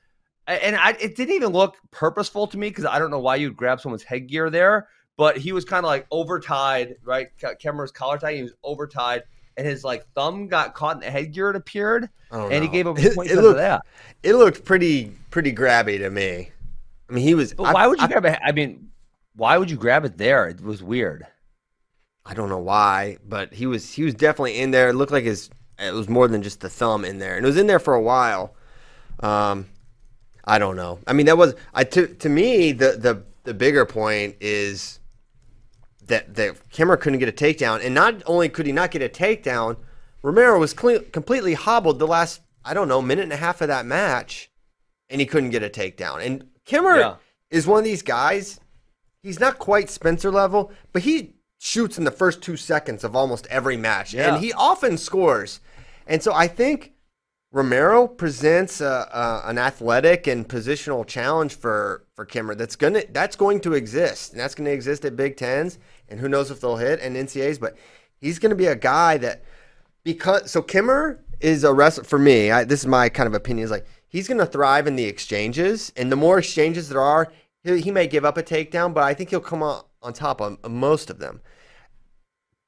and I, it didn't even look purposeful to me because I don't know why you'd grab someone's headgear there, but he was kind of like overtied, right? Kemmerer's collar tie, he was overtied, and his like thumb got caught in the headgear. It appeared, and he gave up a It- point it because looked, that. it looked pretty pretty grabby to me I mean he was But I- why would you I, grab it? I mean, why would you grab it there? It was weird. I don't know why but he was he was definitely in there it looked like his it was more than just the thumb in there and it was in there for a while um I don't know I mean that was I to to me the the the bigger point is that that Kimmer couldn't get a takedown, and not only could he not get a takedown, Romero was completely hobbled the last I don't know minute and a half of that match, and he couldn't get a takedown. And Kimmer Yeah. is one of these guys. He's not quite Spencer level, but he shoots in the first two seconds of almost every match, Yeah. and he often scores. And so I think Romero presents a, a, an athletic and positional challenge for for Kimmer that's gonna that's going to exist, and that's going to exist at Big Tens, and who knows if they'll hit and NCAA's, but he's going to be a guy that because so Kimmer is a wrestler for me. I, this is my kind of opinion. Is like he's going to thrive in the exchanges, and the more exchanges there are, he, he may give up a takedown, but I think he'll come on on top of, on most of them.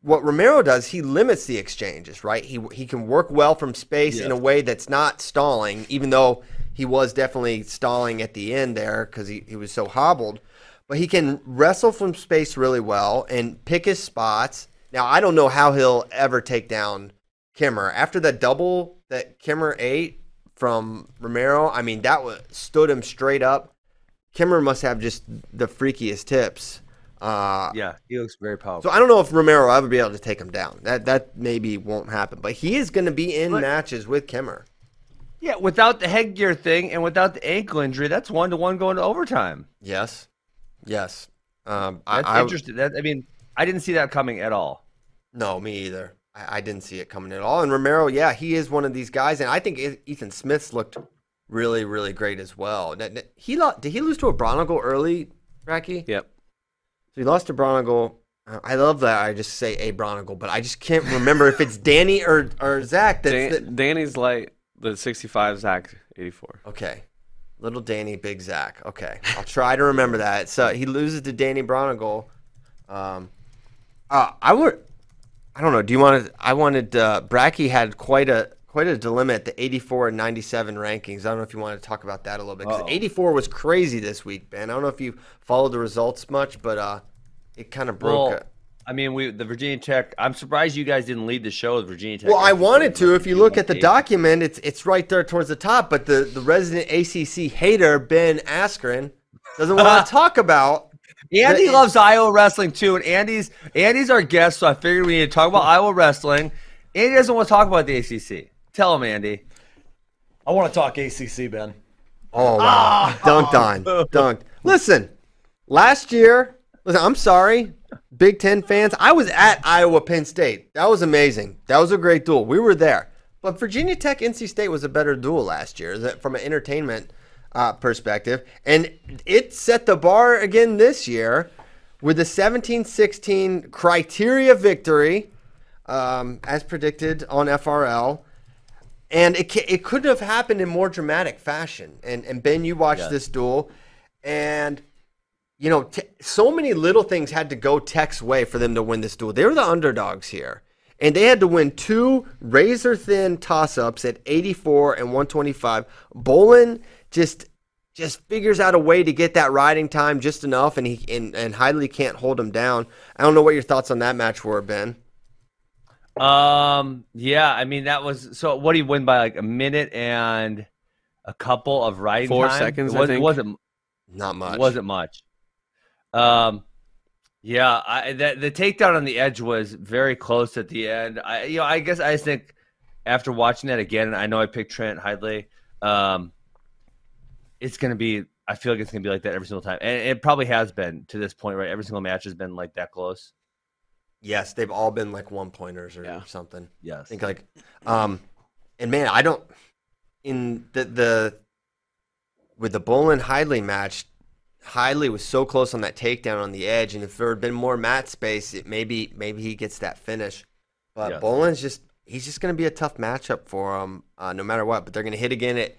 what Romero does, he limits the exchanges, right? He he can work well from space in a way that's not stalling, even though he was definitely stalling at the end there because he, he was so hobbled. But he can wrestle from space really well and pick his spots. Now I don't know how he'll ever take down Kimmer after that double that Kimmer ate from Romero. I mean that was, stood him straight up. Kimmer must have just the freakiest tips. Uh, Yeah, he looks very powerful. so I don't know if Romero will ever be able to take him down. That that maybe won't happen. But he is going to be in But- matches with Kimmer. yeah, without the headgear thing and without the ankle injury, that's one to one going to overtime. Yes, yes. Um, I, That's I interesting. That I mean, I didn't see that coming at all. no, me either. I, I didn't see it coming at all. And Romero, yeah, he is one of these guys, and I think Ethan Smith's looked really, really great as well. That- that- He lo- did he lose to a Braunagel early, Racky? Yep. So he lost to Braunagel. I love that I just say a Braunagel, but I just can't remember if it's Danny or or Zach. That's Dan- the- Danny's like the 65, Zach 84. Okay. Little Danny, Big Zach. Okay. I'll try to remember that. So he loses to Danny Braunagel. Um, uh, I would, I don't know. Do you want to, I wanted, uh, Bracky had quite a, quite a dilemma at the 84 and 97 rankings. I don't know if you want to talk about that a little bit. Because 84 was crazy this week, Ben. I don't know if you followed the results much, but, uh, it kind of broke Well. I mean, we the Virginia Tech. I'm surprised you guys didn't lead the show with Virginia Tech. Well, I wanted to. If you look at the document, it's it's right there towards the top. But the, the resident ACC hater Ben Askren doesn't want to talk about. Andy the- loves Iowa wrestling too, and Andy's Andy's our guest, so I figured we need to talk about Iowa wrestling. Andy doesn't want to talk about the ACC. Tell him, Andy. I want to talk ACC, Ben. Oh wow! Ah! Dunked on, dunked. Listen, last year, listen. I'm sorry, Big Ten fans. I was at Iowa Penn State. That was amazing. That was a great duel. We were there. But Virginia Tech NC State was a better duel last year, from an entertainment uh, perspective, and it set the bar again this year with the 17-16 criteria victory, um, as predicted on FRL. And it it couldn't have happened in more dramatic fashion. And and Ben, you watched Yes. this duel, and you know t- so many little things had to go Tech's way for them to win this duel. They were the underdogs here, and they had to win two razor thin toss ups at 84 and 125. Bolen just just figures out a way to get that riding time just enough, and he and, and Hidlay can't hold him down. I don't know what your thoughts on that match were, Ben. Um, yeah, I mean that was so. What do you win by like a minute and a couple of riding Four time? seconds, It I wasn't, think. wasn't Not much. It wasn't much. Um, yeah, I, that the takedown on the edge was very close at the end. I, you know, I guess I think after watching that again, I know I picked Trent Hidlay. Um, it's gonna be. I feel like it's gonna be like that every single time, and it probably has been to this point, right? Every single match has been like that close. Yes, they've all been like one pointers or Yeah. something. I Yes. think like, um, and man, I don't in the the with the Bolen Hidlay match. Hidlay was so close on that takedown on the edge, and if there had been more mat space, it maybe maybe he gets that finish. But. Bolen's just he's just going to be a tough matchup for him, uh, no matter what. But they're going to hit again at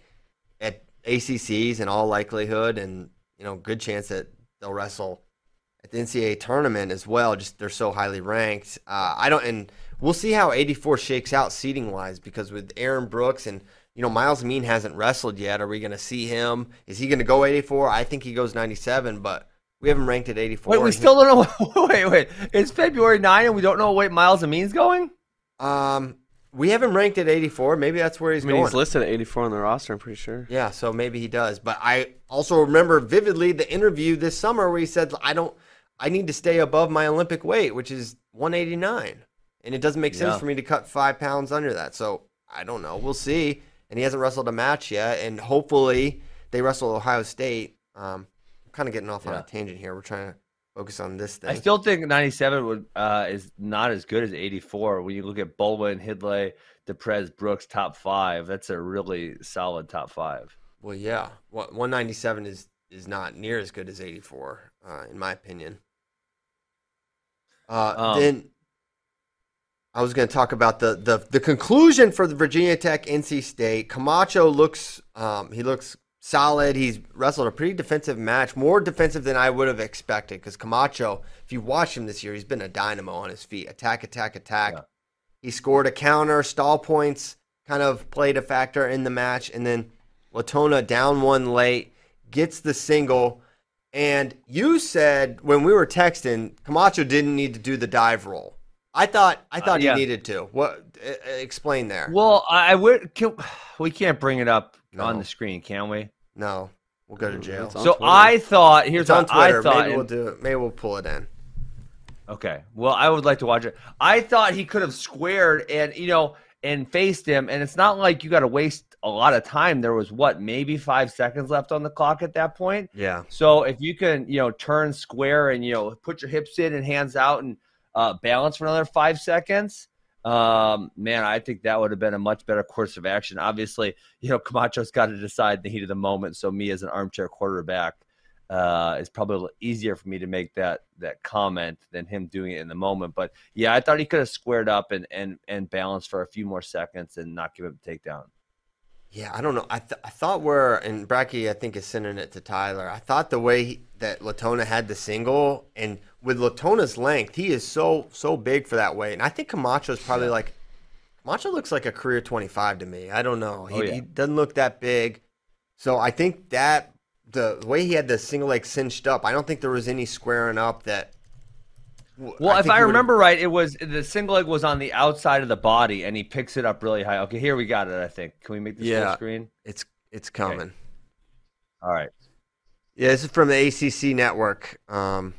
at ACCs in all likelihood, and you know, good chance that they'll wrestle at the NCAA tournament as well. Just they're so highly ranked. Uh, I don't, and we'll see how 84 shakes out seating wise because with Aaron Brooks and you know Myles Amine hasn't wrestled yet. Are we going to see him? Is he going to go 84? I think he goes 97, but we haven't ranked at 84. Wait, we still don't know. Wait, wait. It's February 9 and we don't know what Myles Amine's going? um we haven't ranked at 84. Maybe that's where he's I mean, going. he's listed at 84 on the roster, I'm pretty sure. Yeah, so maybe he does. But I also remember vividly the interview this summer where he said, "I don't, I need to stay above my Olympic weight, which is 189, and it doesn't make sense Yeah. for me to cut five pounds under that." So I don't know. We'll see. And he hasn't wrestled a match yet, and hopefully they wrestle Ohio State. Um, I'm kind of getting off on Yeah. a tangent here. We're trying to focus on this thing. I still think 97 would uh, is not as good as 84. When you look at Bolen, Hidlay, DePrez, Brooks, top five, that's a really solid top five. well, yeah, What- 197 is is not near as good as 84, uh, in my opinion. Uh, Um, then I was going to talk about the, the the conclusion for the Virginia Tech NC State. Camacho looks um, he looks solid. He's wrestled a pretty defensive match, more defensive than I would have expected. Because Camacho, if you watch him this year, he's been a dynamo on his feet. Attack, attack, attack. Yeah. He scored a counter, stall points kind of played a factor in the match, and then Latona down one late gets the single. And you said when we were texting, Camacho didn't need to do the dive roll. I thought I thought yeah. he needed to. What? Uh, explain there. Well, I I would. Can, we can't bring it up on the screen, can we? no, we'll go to jail. It's on So Twitter. I thought here's It's on what I Twitter. thought. Maybe we'll do it. Maybe we'll pull it in. Okay. Well, I would like to watch it. I thought he could have squared and you know and faced him, and it's not like you got to waste a lot of time. There was what maybe five seconds left on the clock at that point. Yeah. So if you can, you know, turn square and you know put your hips in and hands out and uh, balance for another five seconds, um, man, I think that would have been a much better course of action. Obviously, you know, Camacho's got to decide in the heat of the moment. So me as an armchair quarterback, uh, it's probably a little easier for me to make that that comment than him doing it in the moment. But yeah, I thought he could have squared up and and and balanced for a few more seconds and not give up the takedown. Yeah, I don't know. I, th- I thought we're and Bracky, I think is sending it to Tyler. I thought the way he, that Latona had the single and with Latona's length, he is so so big for that weight. And I think Camacho is probably like Camacho looks like a career 25 to me. I don't know. He, Oh, yeah. he doesn't look that big. So I think that the way he had the single leg cinched up, I don't think there was any squaring up that. Well, if I remember right, it was the single leg was on the outside of the body, and he picks it up really high. Okay, here we got it. I think. Can we make this Yeah. full screen? it's it's coming. All right. Yeah, this is from the ACC network. Um,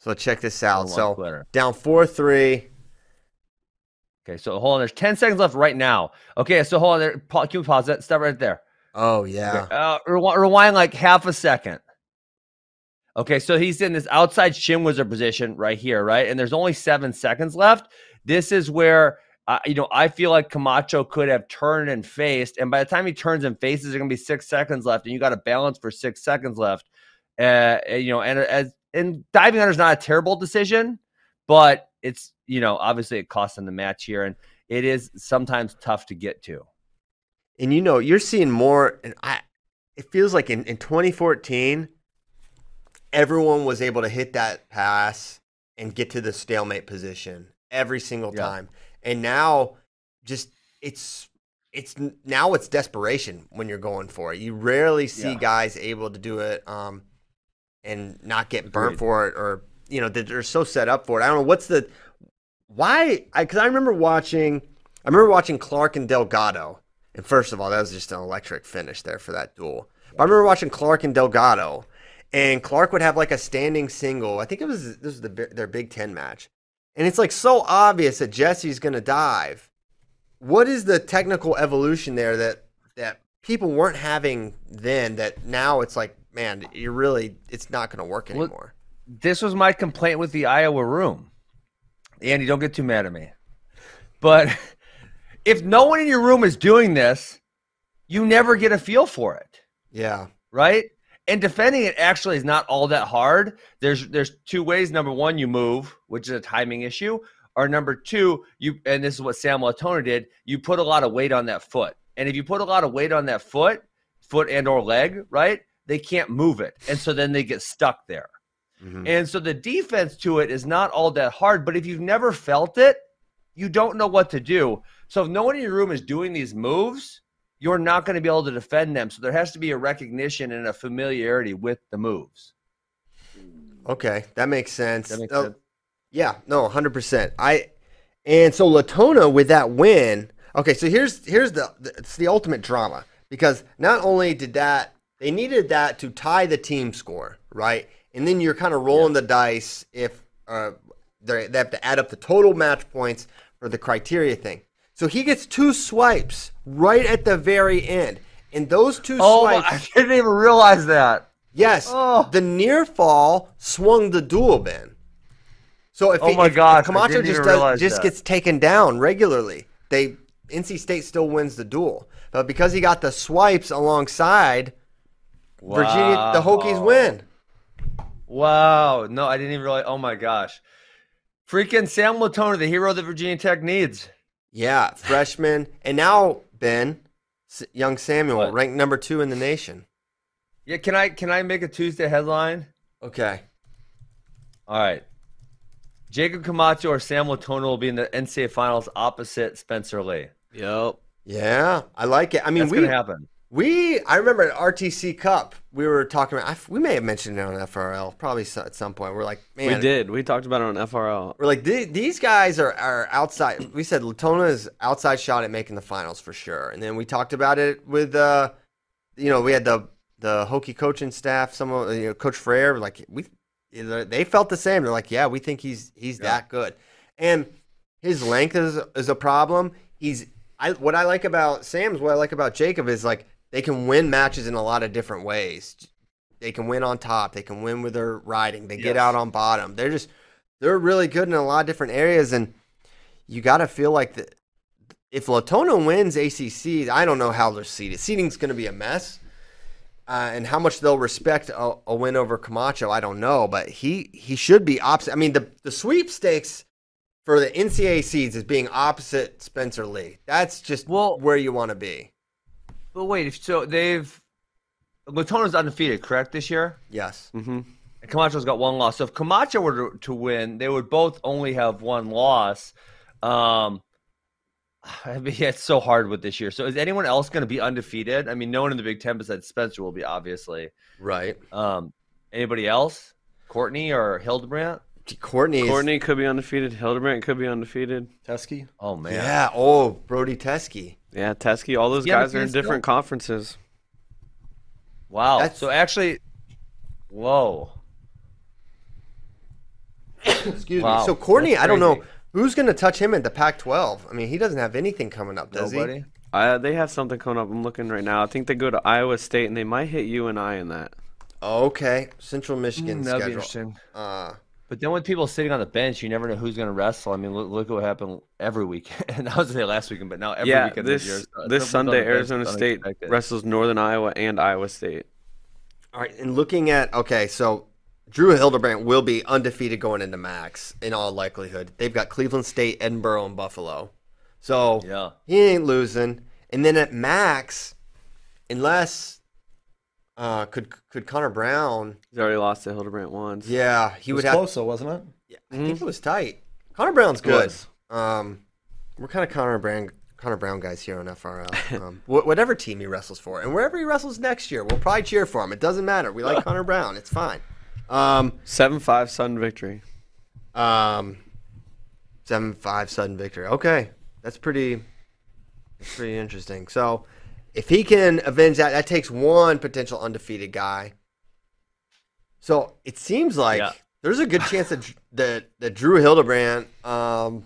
so check this out. So down four three. Okay, so hold on. There's 10 seconds left right now. Okay, so hold on there. Pa- Can we pause that? Stop right there. Oh yeah. Uh, rewi- rewind like half a second. Okay, so he's in this outside shin wizard position right here, right? And there's only seven seconds left. This is where, uh, you know, I feel like Camacho could have turned and faced. And by the time he turns and faces, there's going to be six seconds left. And you got to balance for six seconds left. Uh, you know, and as and diving under is not a terrible decision, but it's, you know, obviously it costs him the match here. And it is sometimes tough to get to. And you know, you're seeing more and I it feels like in, in 2014, everyone was able to hit that pass and get to the stalemate position every single Yeah. time. And now just it's it's now it's desperation when you're going for it. You rarely see Yeah. guys able to do it um and not get burnt Agreed. for it or you know they're so set up for it. I don't know what's the why I cuz I remember watching I remember watching Clark and Delgado. And first of all, that was just an electric finish there for that duel. But I remember watching Clark and Delgado, and Clark would have like a standing single. I think it was this was the, their Big Ten match, and it's like so obvious that Jesse's gonna dive. What is the technical evolution there that that people weren't having then? That now it's like, man, you're really it's not gonna work Well, anymore. this was my complaint with the Iowa room. Andy, don't get too mad at me. But if no one in your room is doing this, you never get a feel for it, yeah, right? And defending it actually is not all that hard. There's there's two ways. Number one, you move, which is a timing issue. Or number two, you and this is what Sam Latona did, you put a lot of weight on that foot. And if you put a lot of weight on that foot, foot and or leg, right? They can't move it. And so then they get stuck there. Mhm. And so the defense to it is not all that hard, but if you've never felt it, you don't know what to do. So if no one in your room is doing these moves, you're not going to be able to defend them. So there has to be a recognition and a familiarity with the moves. okay, that makes sense. That makes Oh, sense. Yeah, no, hundred percent. I and so Latona with that win. Okay, so here's here's the it's the ultimate drama because not only did that they needed that to tie the team score, right? And then you're kind of rolling the dice if uh, they they have to add up the total match points for the criteria thing. So he gets two swipes right at the very end, and those two Oh, swipes. Oh, I didn't even realize that. Yes, Oh. the near fall swung the dual bin. So if Oh he- my if, gosh, if Camacho just does, just that. gets taken down regularly, they NC State still wins the duel. But because he got the swipes alongside, Virginia, the Hokies win. Wow. No, I didn't even realize. Oh my gosh. Freaking Sam Latona, the hero that Virginia Tech needs. Yeah, freshman, and now Ben young Samuel, What? ranked number two in the nation. Yeah, can I can I make a Tuesday headline? Okay. All right. Jakob Camacho or Sam Latona will be in the NCAA finals opposite Spencer Lee. Yep. Yeah, I like it. I mean, That's we gonna happen. We I remember at RTC Cup we were talking about. I we may have mentioned it on FRL probably so- at some point. We're like, man, we did. We talked about it on FRL. We're like these guys are, are outside. We said Latona is outside shot at making the finals for sure. And then we talked about it with, uh, you know, we had the the Hokie coaching staff. Some of you know, Coach Frere, like we, they felt the same. They're like, yeah, we think he's he's Yeah. that good. And his length is is a problem. He's I what I like about Sam's what I like about Jacob is like they can win matches in a lot of different ways. They can win on top. They can win with their riding. They get out on bottom. They're just they're really good in a lot of different areas, and you got to feel like the, if Latona wins ACC, I don't know how they're seated. Seating's going to be a mess, uh, and how much they'll respect a, a win over Camacho, I don't know. But he he should be opposite. I mean, the the sweepstakes for the NCAA seeds is being opposite Spencer Lee. That's just Well- where you want to be. But wait, if so they've Latona's undefeated, correct, this year? Yes. Mm-hmm. And Camacho's got one loss. So if Camacho were to, to win, they would both only have one loss. Um, I mean, yeah, it's so hard with this year. So is anyone else going to be undefeated? I mean, no one in the Big Ten besides Spencer will be, obviously. Right. Um, anybody else? Courtney or Hildebrandt? Courtney. Courtney could be undefeated. Hildebrandt could be undefeated. Teske. Oh man, Yeah. Oh, Brody Teske. Yeah, Teske. All those he guys are in undefeated still? different conferences. wow. That's- So actually, whoa. Excuse Wow, me. So Courtney, I don't know who's going to touch him at the Pac-12. I mean, he doesn't have anything coming up, does Nobody. he? Uh, they have something coming up. I'm looking right now. I think they go to Iowa State, and they might hit UNI in that. Okay, Central Michigan Mm, that'd be schedule. interesting. Uh, But then with people sitting on the bench, you never know who's going to wrestle. I mean, look, look at what happened every weekend. I was going to say last weekend, but now every yeah, weekend this year, this someone's Sunday, Arizona State wrestles Northern Iowa and Iowa State. all right, and looking at okay, so Drew Hildebrandt will be undefeated going into MAC in all likelihood. They've got Cleveland State, Edinboro, and Buffalo, so Yeah. he ain't losing. And then at MAC, unless uh, could could Connor Brown? He's already lost to Hildebrandt once. Yeah, he It was would have. close, though, wasn't it? Yeah, I think it was tight. Connor Brown's good. was. Um, we're kind of Connor Brown, Connor Brown guys here on FRL. Um, wh- whatever team he wrestles for, and wherever he wrestles next year, we'll probably cheer for him. It doesn't matter. We like Connor Brown. It's fine. Um, Seven five sudden victory. um, seven five sudden victory. Okay, that's pretty. That's pretty interesting. So, if he can avenge that, that takes one potential undefeated guy. So it seems like Yeah. there's a good chance that that, that Drew Hildebrandt, um,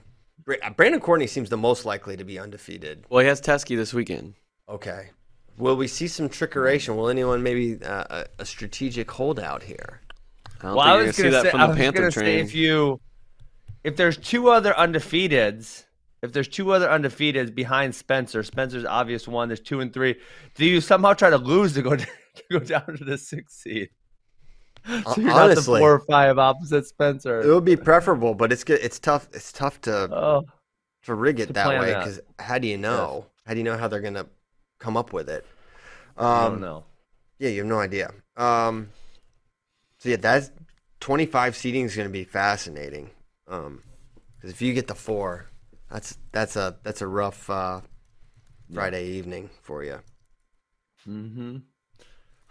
Brandon Courtney seems the most likely to be undefeated. Well, he has Teske this weekend. Okay. Will we see some trickeration? Will anyone maybe uh, a, a strategic holdout here? I don't Well, think I was gonna see gonna that say, from I the was gonna say if you, if there's two other undefeateds, if there's two other undefeateds behind Spencer, Spencer's obvious one. There's two and three. Do you somehow try to lose to go to go down to the sixth seed? So you're not the Honestly. four or five opposite Spencer. It would be preferable, but it's good. It's tough. It's tough to Oh, to rig it To that way because how do you know? How do you know how they're gonna come up with it? I Um, don't know. Yeah, you have no idea. Um, so yeah, that's 25 seating is going to be fascinating. Um, because if you get the four, that's that's a that's a rough uh, Friday evening for you. Mm-hmm.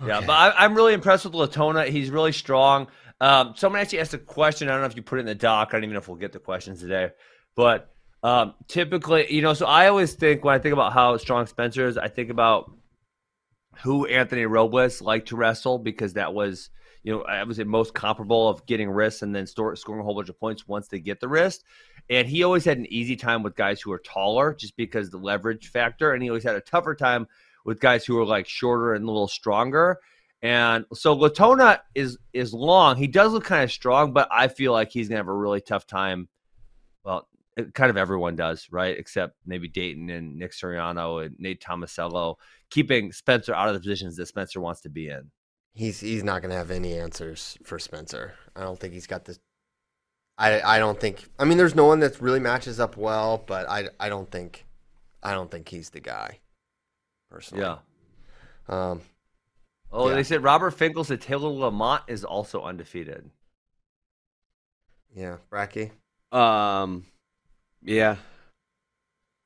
Yeah, but I, I'm really impressed with Latona. He's really strong. Um, someone actually asked a question. I don't know if you put it in the doc. I don't even know if we'll get the questions today. But um, typically, you know, so I always think when I think about how strong Spencer is, I think about who Anthony Robles liked to wrestle because that was, you know, I was the most comparable of getting wrists and then store, scoring a whole bunch of points once they get the wrist. And he always had an easy time with guys who are taller just because the leverage factor. And he always had a tougher time with guys who are like shorter and a little stronger. And so Latona is is long. He does look kind of strong, but I feel like he's gonna have a really tough time. Well, it, kind of everyone does, right? Except maybe Daton and Nick Suriano and Nate Tomasello, keeping Spencer out of the positions that Spencer wants to be in. He's he's not to have any answers for Spencer. I don't think he's got this. I I don't think. I mean, there's no one that really matches up well, but I I don't think I don't think he's the guy. personally. Yeah. Um, Oh, Yeah. they said Robert Finkel said Taylor Lamont is also undefeated. yeah, Bracky. Um, yeah.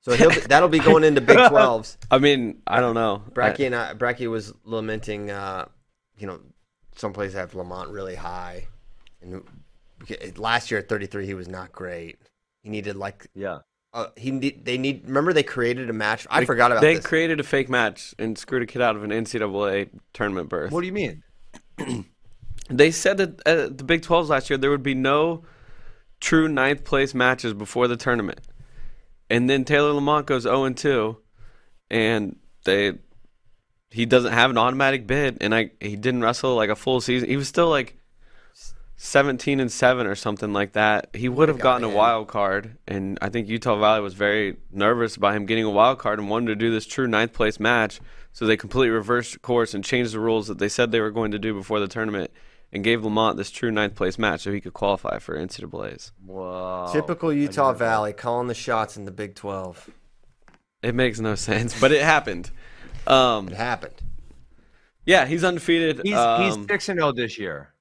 So he'll be, that'll be going into Big 12s. I mean, I don't know. Bracky and I, Bracky was lamenting, uh, you know, some places have Lamont really high, and last year at 33 he was not great. He needed like Yeah. uh, he need, they need. Remember they created a match. I They- forgot about They this. created a fake match and screwed a kid out of an NCAA tournament berth. What do you mean? They said that at the Big 12s last year there would be no true ninth place matches before the tournament. And then Taylor Lamont goes 0 and 2 and they he doesn't have an automatic bid and I he didn't wrestle like a full season. He was still like 17 and 7 or something like that. He would have gotten a wild card and I think Utah Valley was very nervous about him getting a wild card and wanted to do this true ninth place match. So they completely reversed course and changed the rules that they said they were going to do before the tournament and gave Lamont this true ninth place match so he could qualify for NCAA's. Whoa. Typical Utah Valley calling the shots in the Big 12. It makes no sense, but it happened. Um, It happened. yeah, he's undefeated. He's um, he's six and zero this year.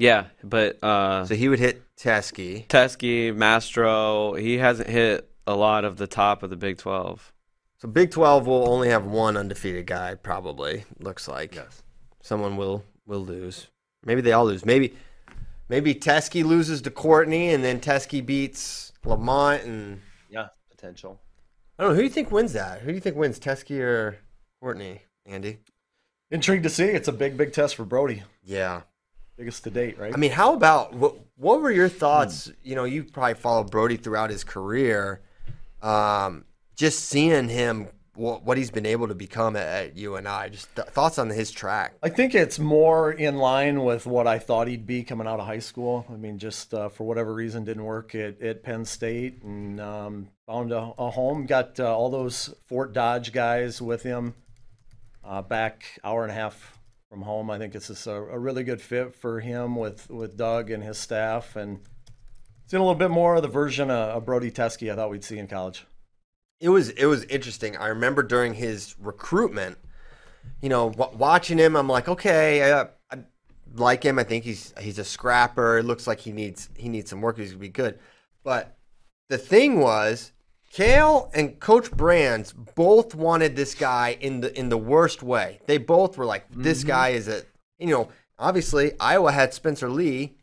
Yeah, but uh, So he would hit Teske. Teske, Mastro, he hasn't hit a lot of the top of the Big 12. So Big 12 will only have one undefeated guy, probably. Looks like Yes. someone will will lose. Maybe they all lose. Maybe maybe Teske loses to Courtney, and then Teske beats Lamont. And Yeah, potential. I don't know who do you think wins that. Who do you think wins, Teske or Courtney? Andy? Intrigued to see. It's a big, big test for Brody. Yeah. Biggest to date, right? I mean, how about what? What were your thoughts? You know, you probably followed Brody throughout his career. Um, just seeing him, what, what he's been able to become at, at UNI. Just th- thoughts on his track. I think it's more in line with what I thought he'd be coming out of high school. I mean, just uh, for whatever reason, didn't work at, at Penn State and um, found a, a home. Got uh, all those Fort Dodge guys with him uh, back hour and a half from home. I think it's a, a really good fit for him with, with Doug and his staff. And in a little bit more of the version of, of Brody Teske I thought we'd see in college. It was it was interesting. I remember during his recruitment, you know, w- watching him, I'm like, okay, I, I like him. I think he's he's a scrapper. It looks like he needs he needs some work. He's gonna be good. But the thing was, Cael and Coach Brands both wanted this guy in the in the worst way. They both were like, this guy is a you know. Obviously, Iowa had Spencer Lee,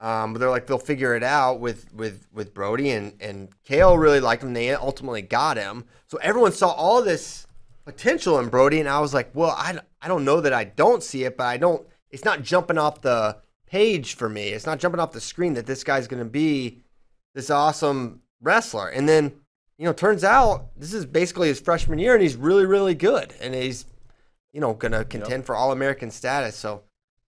um, but they're like they'll figure it out with with with Brody and and Cael really liked him. They ultimately got him. So everyone saw all this potential in Brody, and I was like, well, I I don't know that I don't see it, but I don't. It's not jumping off the page for me. It's not jumping off the screen that this guy's going to be this awesome wrestler. And then you know, turns out this is basically his freshman year, and he's really really good, and he's you know going to contend for All American status. So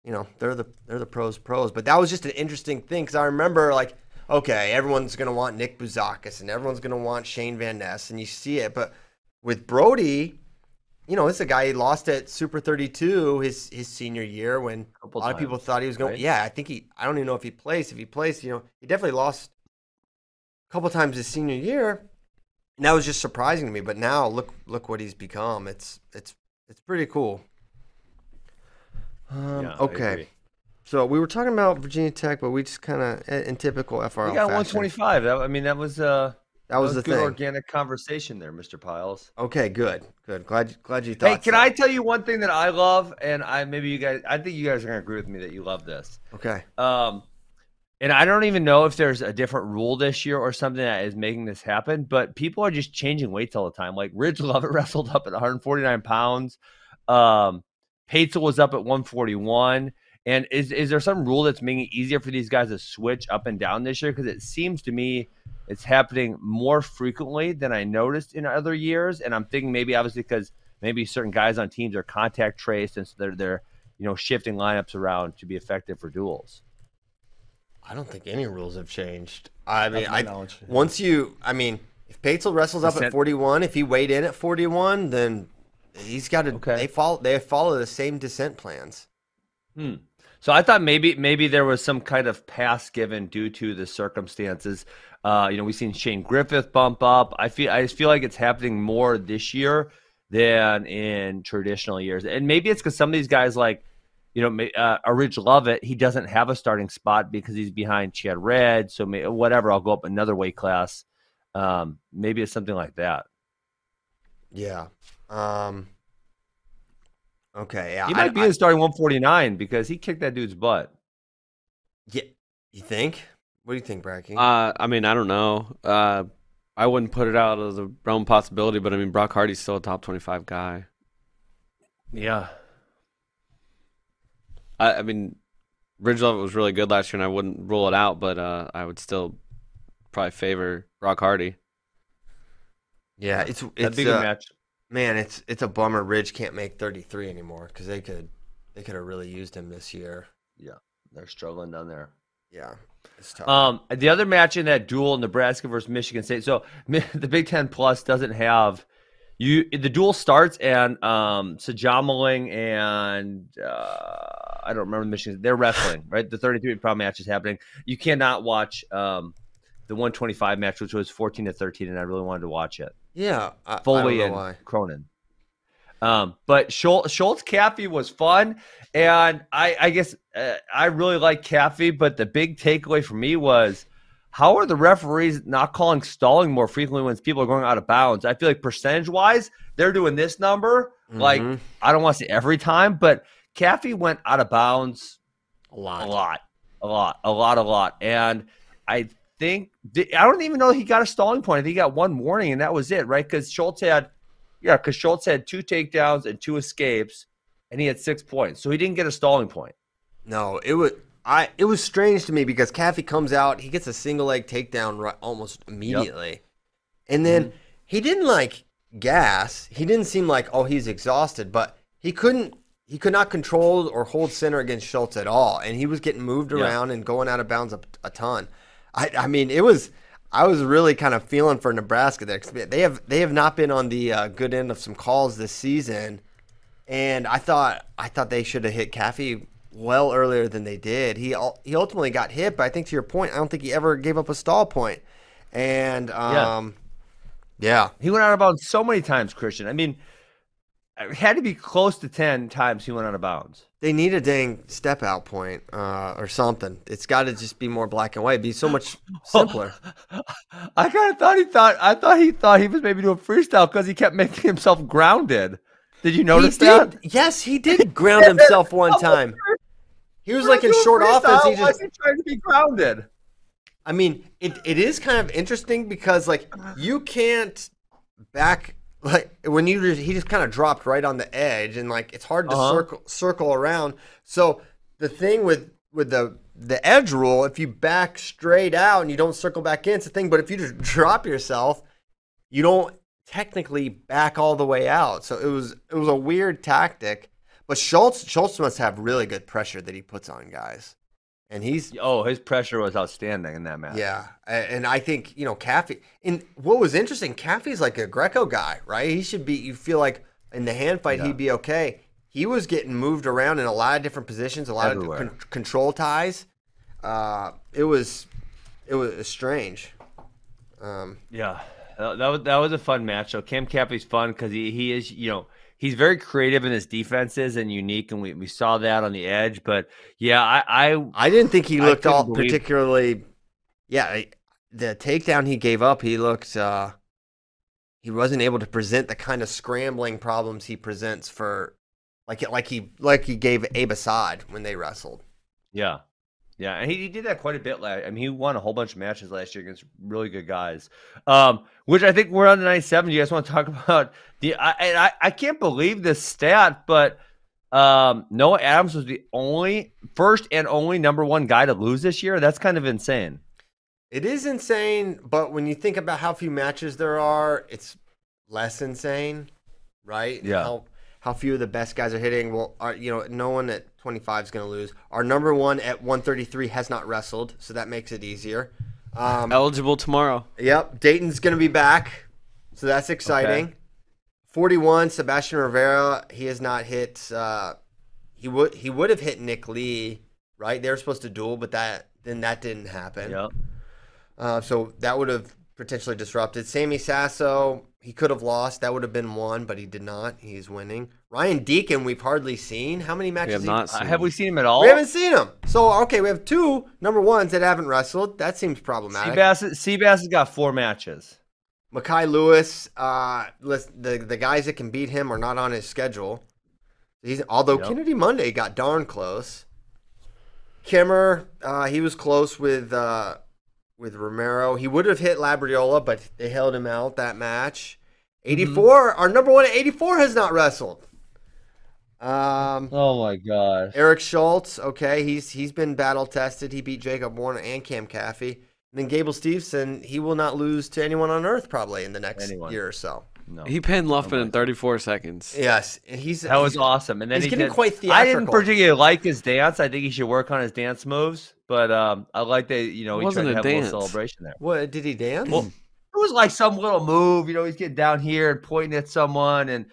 you know they're the they're the pros pros. But that was just an interesting thing because i remember like okay everyone's going to want nick buzakis and everyone's going to want shane van ness and you see it. But with brody you know this is a guy he lost at super 32 his his senior year when a lot of people thought he was going right? yeah i think he i don't even know if he placed if he placed you know he definitely lost a couple times his senior year and that was just surprising to me but now look look what he's become it's it's it's pretty cool um, Yeah, okay so we were talking about Virginia Tech, but we just kind of, in typical FRL We got 125. That, I mean, that was uh, That was the good thing. organic conversation there, Mr. Pyles. Okay, good, good. Glad, glad you thought. Hey, can so. I tell you one thing that I love, and I maybe you guys, I think you guys are gonna agree with me that you love this. Okay. Um, and I don't even know if there's a different rule this year or something that is making this happen, but people are just changing weights all the time. Like Ridge Lovett wrestled up at 149 pounds. Um, Patel was up at 141. And is is there some rule that's making it easier for these guys to switch up and down this year? Because it seems to me it's happening more frequently than I noticed in other years. And I'm thinking maybe obviously because maybe certain guys on teams are contact traced and so they're they're you know shifting lineups around to be effective for duels. I don't think any rules have changed. I mean, Not to my I knowledge. once you, I mean, if Patel wrestles up at 41, if he weighed in at 41, then he's got to. Okay. They follow. They follow the same descent plans. Hmm. So I thought maybe maybe there was some kind of pass given due to the circumstances. Uh, you know, we've seen Shane Griffith bump up. I feel I just feel like it's happening more this year than in traditional years. And maybe it's because some of these guys, like, you know, may- uh, a Ridge Lovett, he doesn't have a starting spot because he's behind Chad Red. So may, whatever, I'll go up another weight class. Um, maybe it's something like that. Yeah. Um. Okay. Yeah. He I- might be I- in starting 149 because he kicked that dude's butt. yeah. You think? What do you think, Bracky? Uh, I mean, I don't know. Uh, I wouldn't put it out as a realm possibility, but I mean, Brock Hardy's still a top 25 guy. Yeah. I, I mean, Ridge Lovett was really good last year, and I wouldn't rule it out, but uh, I would still probably favor Rock Hardy. yeah. It's That'd it's be a good uh, match. man. It's it's a bummer. Ridge can't make 33 anymore because they could they could have really used him this year. Yeah, they're struggling down there. Yeah. It's tough. Um, the other match in that duel, Nebraska versus Michigan State. So the Big Ten Plus doesn't have you. The duel starts and um, Sajamaling and uh, I don't remember the Michigan. They're wrestling, right? The 33 pound match is happening. You cannot watch um, the 125 match, which was 14 to 13, and I really wanted to watch it. yeah. I, I Foley know and why. Cronin. Um, but Schultz, Schultz Caffey was fun, and I, I guess uh, I really like Caffey. But the big takeaway for me was how are the referees not calling stalling more frequently when people are going out of bounds? I feel like percentage wise, they're doing this number. Like Mhm. I don't want to say every time, but Caffey went out of bounds a lot. a lot, a lot, a lot, a lot. And I think I don't even know he got a stalling point. I think he got one warning, and that was it, right? Because Schultz had, yeah, because Schultz had two takedowns and two escapes, and he had six points, so he didn't get a stalling point. No, it was I. It was strange to me because Caffey comes out, he gets a single leg takedown right, almost immediately, and then Mm-hmm. he didn't like gas. He didn't seem like oh he's exhausted, but he couldn't. He could not control or hold center against Schultz at all, and he was getting moved Yeah. around and going out of bounds a, a ton. I, I mean, it was. I was really kind of feeling for Nebraska there 'cause they have they have not been on the uh, good end of some calls this season, and I thought I thought they should have hit Caffey well earlier than they did. He he ultimately got hit, but I think to your point, I don't think he ever gave up a stall point. And um, yeah, He went out of bounds so many times, Christian. I mean, it had to be close to ten times he went out of bounds. they need a dang step out point uh, or something. It's got to just be more black and white. Be so much simpler. I kind of thought he thought I thought he thought he was maybe doing freestyle because he kept making himself grounded. Did you notice he that? Yes, he did ground himself one time. He was like in short offense. He just he trying to be grounded. I mean, it, it is kind of interesting because like you can't back like when you just, he just kind of dropped right on the edge and like it's hard to Uh-huh. circle circle around. So the thing with with the the edge rule, if you back straight out and you don't circle back in, it's a thing. But if you just drop yourself, you don't technically back all the way out. So it was it was a weird tactic. But Schultz Schultz must have really good pressure that he puts on guys, and he's Oh, his pressure was outstanding in that match. yeah, and I think you know Caffey. And what was interesting, Caffey's like a Greco guy, right? He should be. You feel like in the hand fight Yeah. he'd be okay. He was getting moved around in a lot of different positions, a lot Everywhere. of con- control ties. Uh, it was it was strange. Um, Yeah, that, was that was a fun match. So Cam Caffey's fun because he he is you know he's very creative in his defenses and unique, and we, we saw that on the edge. But yeah, I, I I didn't think he looked all believe- particularly. Yeah, I- the takedown he gave up, he looked. Uh, he wasn't able to present the kind of scrambling problems he presents for, like like he like he gave Abe Assad when they wrestled. yeah yeah, and he, he did that quite a bit. Last, I mean, he won a whole bunch of matches last year against really good guys. Um, which I think we're on the 97. You guys want to talk about the? I and I, I can't believe this stat, but um, Noah Adams was the only first and only number one guy to lose this year. That's kind of insane. It is insane, but when you think about how few matches there are, it's less insane, right? Yeah. How, how few of the best guys are hitting. Well, are, you know, no one at 25 is going to lose. Our number one at 133 has not wrestled, so that makes it easier. Um, Eligible tomorrow. Yep, Daton's going to be back, so that's exciting. 41, Sebastian Rivera. He has not hit. Uh, he would he would have hit Nick Lee, right? They were supposed to duel, but that then that didn't happen. Yep. Uh, so that would have potentially disrupted. Sammy Sasso, he could have lost. That would have been one, but he did not. He's winning. Ryan Deakin, we've hardly seen. How many matches? We have he- not Uh, seen. have we seen him at all? We haven't seen him. So okay, we have two number ones that haven't wrestled. That seems problematic. Seabass, Seabass has got four matches. Mekhi Lewis, uh, the the guys that can beat him are not on his schedule. He's although Yep. Kennedy Monday got darn close. Kimmer, uh, he was close with uh, with Romero. He would have hit Labriola, but they held him out that match. Eighty our number one at eighty four has not wrestled. Um, Oh my gosh. Eric Schultz, okay, he's he's been battle tested. He beat Jacob Warner and Cam Caffey. And then Gable Steveson, he will not lose to anyone on earth probably in the next Anyone. year or so. No. He pinned Luffman in 34 seconds. Yes, he's That was he's- awesome. And then he's he getting did, quite theatrical. I didn't particularly like his dance. I think he should work on his dance moves. But um, I like that, you know, It he wasn't tried to a have a little celebration there. What did he dance? Well, It was like some little move, you know, he's getting down here and pointing at someone. And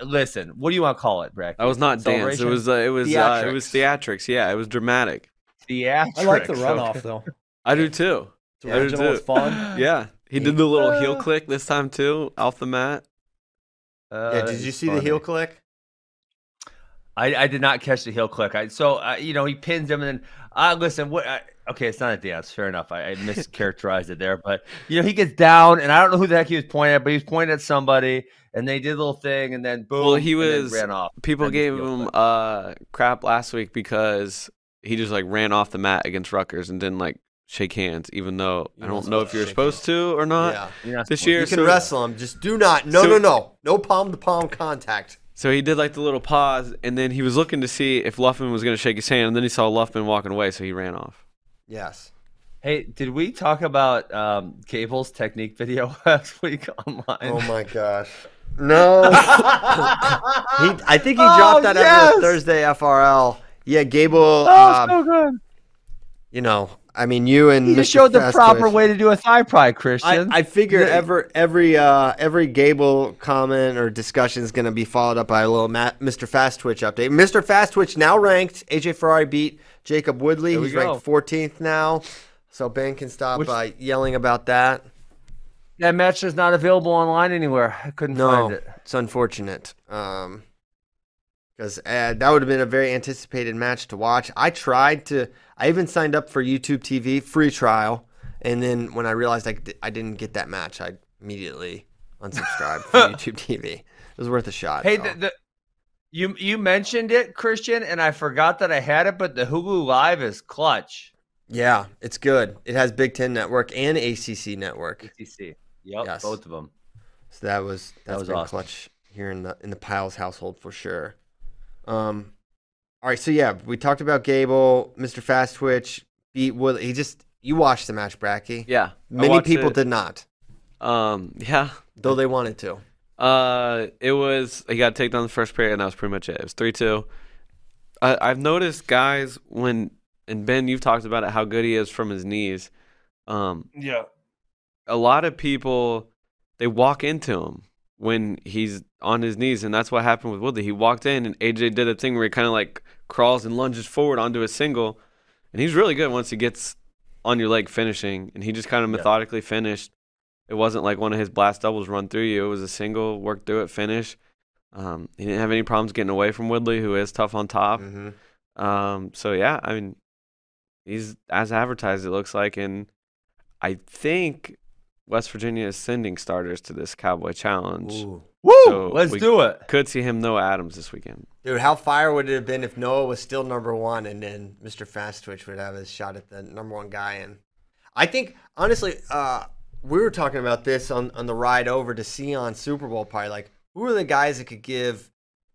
listen, what do you want to call it, Breck? I was not dance. It was uh, it was uh, it was theatrics. Yeah, it was dramatic. theatrics. I like the okay. runoff though. I do too. It's I do original, it's too. fun. Yeah, he did the little heel click this time too, off the mat. Uh, yeah, did you see the heel click? I, I did not catch the heel click. I so uh, you know he pins him and then uh, listen. What? I, okay, it's not a dance. Fair enough. I, I mischaracterized it there, but you know he gets down and I don't know who the heck he was pointing at, but he was pointing at somebody and they did a little thing and then boom. Well, he was- ran off. People gave him uh crap last week because he just like ran off the mat against Rutgers and didn't like shake hands, even though You're I don't know if you're shake supposed to or not. yeah, You're not This year, you can so- wrestle him. Just do not. No, So- no, no, no palm to palm contact. So he did like the little pause, and then he was looking to see if Luffman was going to shake his hand, and then he saw Luffman walking away, so he ran off. Yes. Hey, did we talk about um, Gable's technique video last week online? Oh my gosh. No. he, I think he Oh, dropped that yes! after Thursday FRL. Yeah, Gable. Oh, um, so good. you know, I mean, you and Mr. just showed the proper way to do a thigh pry, Christian. I figure Yeah. ever every uh, every Gable comment or discussion is going to be followed up by a little Matt, Mr. Fast Twitch update. Mr. Fast Twitch now ranked. AJ Ferrari beat Jacob Woodley. He's ranked 14th now. So Ben can stop Which- by yelling about that. that match is not available online anywhere. I couldn't No, find it. it's unfortunate. Um, because uh, that would have been a very anticipated match to watch. I tried to. I even signed up for YouTube TV free trial, and then when I realized I, d- I didn't get that match, I immediately unsubscribed from YouTube TV. It was worth a shot. Hey, the, the you you mentioned it, Christian, and I forgot that I had it. But the Hulu Live is clutch. yeah, it's good. It has Big Ten Network and ACC Network, ACC. Yep, Yes. both of them. so that was That was been awesome. clutch here in the in the Pyles household for sure. Um, all right, so yeah, we talked about Gable, Mr. Fast Twitch beat Wood. He just you watched the match, Bracky. Yeah, Many people it. did not, Um, yeah. though they wanted to. Uh, it was he got taken on the first period, and that was pretty much it. It was three two. I, I've noticed guys when and Ben, you've talked about it how good he is from his knees. Um, Yeah. a lot of people they walk into him when he's on his knees, and that's what happened with Woodley. He walked in, and AJ did a thing where he kind of like crawls and lunges forward onto a single, and he's really good once he gets on your leg finishing, and he just kind of Yeah. methodically finished. It wasn't like one of his blast doubles run through you. It was a single, work through it, finish. Um, he didn't have any problems getting away from Woodley, who is tough on top. hmm Um, so yeah, I mean, he's as advertised. It looks like, and I think West Virginia is sending starters to this Cowboy Challenge. Ooh. Woo! So let's do it. Could see him Noah Adams this weekend. Dude, how fire would it have been if Noah was still number one and then Mr. Fast Twitch would have his shot at the number one guy? And I think, honestly, uh, we were talking about this on, on the ride over to Sion Super Bowl party. Like, who are the guys that could give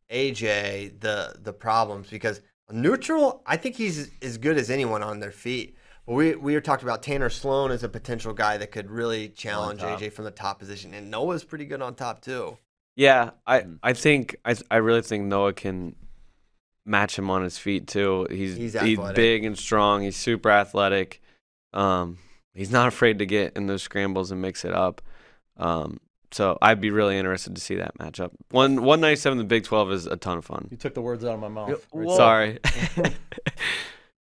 AJ the the problems? Because neutral, I think he's as good as anyone on their feet. But we we were talking about Tanner Sloan as a potential guy that could really challenge. AJ from the top position, and Noah's pretty good on top too. Yeah, I Mhm. I think I I really think Noah can match him on his feet too. He's He's he's, big and strong. He's super athletic. Um, he's not afraid to get in those scrambles and mix it up. Um, so I'd be really interested to see that matchup. One one ninety seven, the Big Twelve is a ton of fun. You took the words out of my mouth. Right well- Sorry.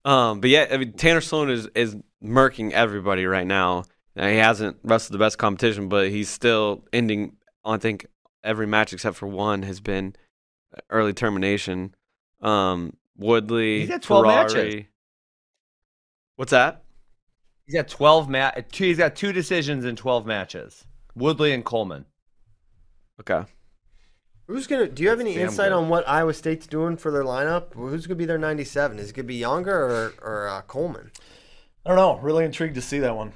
um, but yeah, I mean Tanner Sloan is is murking everybody right now. Now, he hasn't wrestled the best competition, but he's still ending I think every match except for one has been early termination. Um, Woodley, He's had 12 matches. What's that? He's got 12 ma- two, He's got two decisions in 12 matches. Woodley and Coleman. Okay. Who's gonna? Do you have any Damn insight good. on what Iowa State's doing for their lineup? Who's gonna be their ninety-seven? Is it gonna be Yonger or or uh, Coleman? I don't know. Really intrigued to see that one.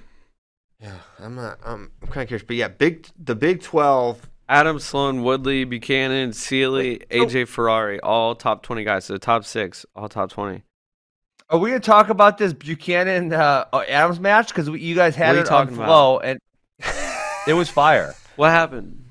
Yeah, I'm not. I'm, I'm kind of curious, but yeah, big the Big Twelve. Adam Sloan, Woodley, Buchanan, Sealy, Wait, so- AJ Ferrari, all top 20 guys. So the top six, all top 20. Are we gonna talk about this Buchanan uh, uh, Adams match because you guys had What are it talking on about? flow and it was fire. What happened?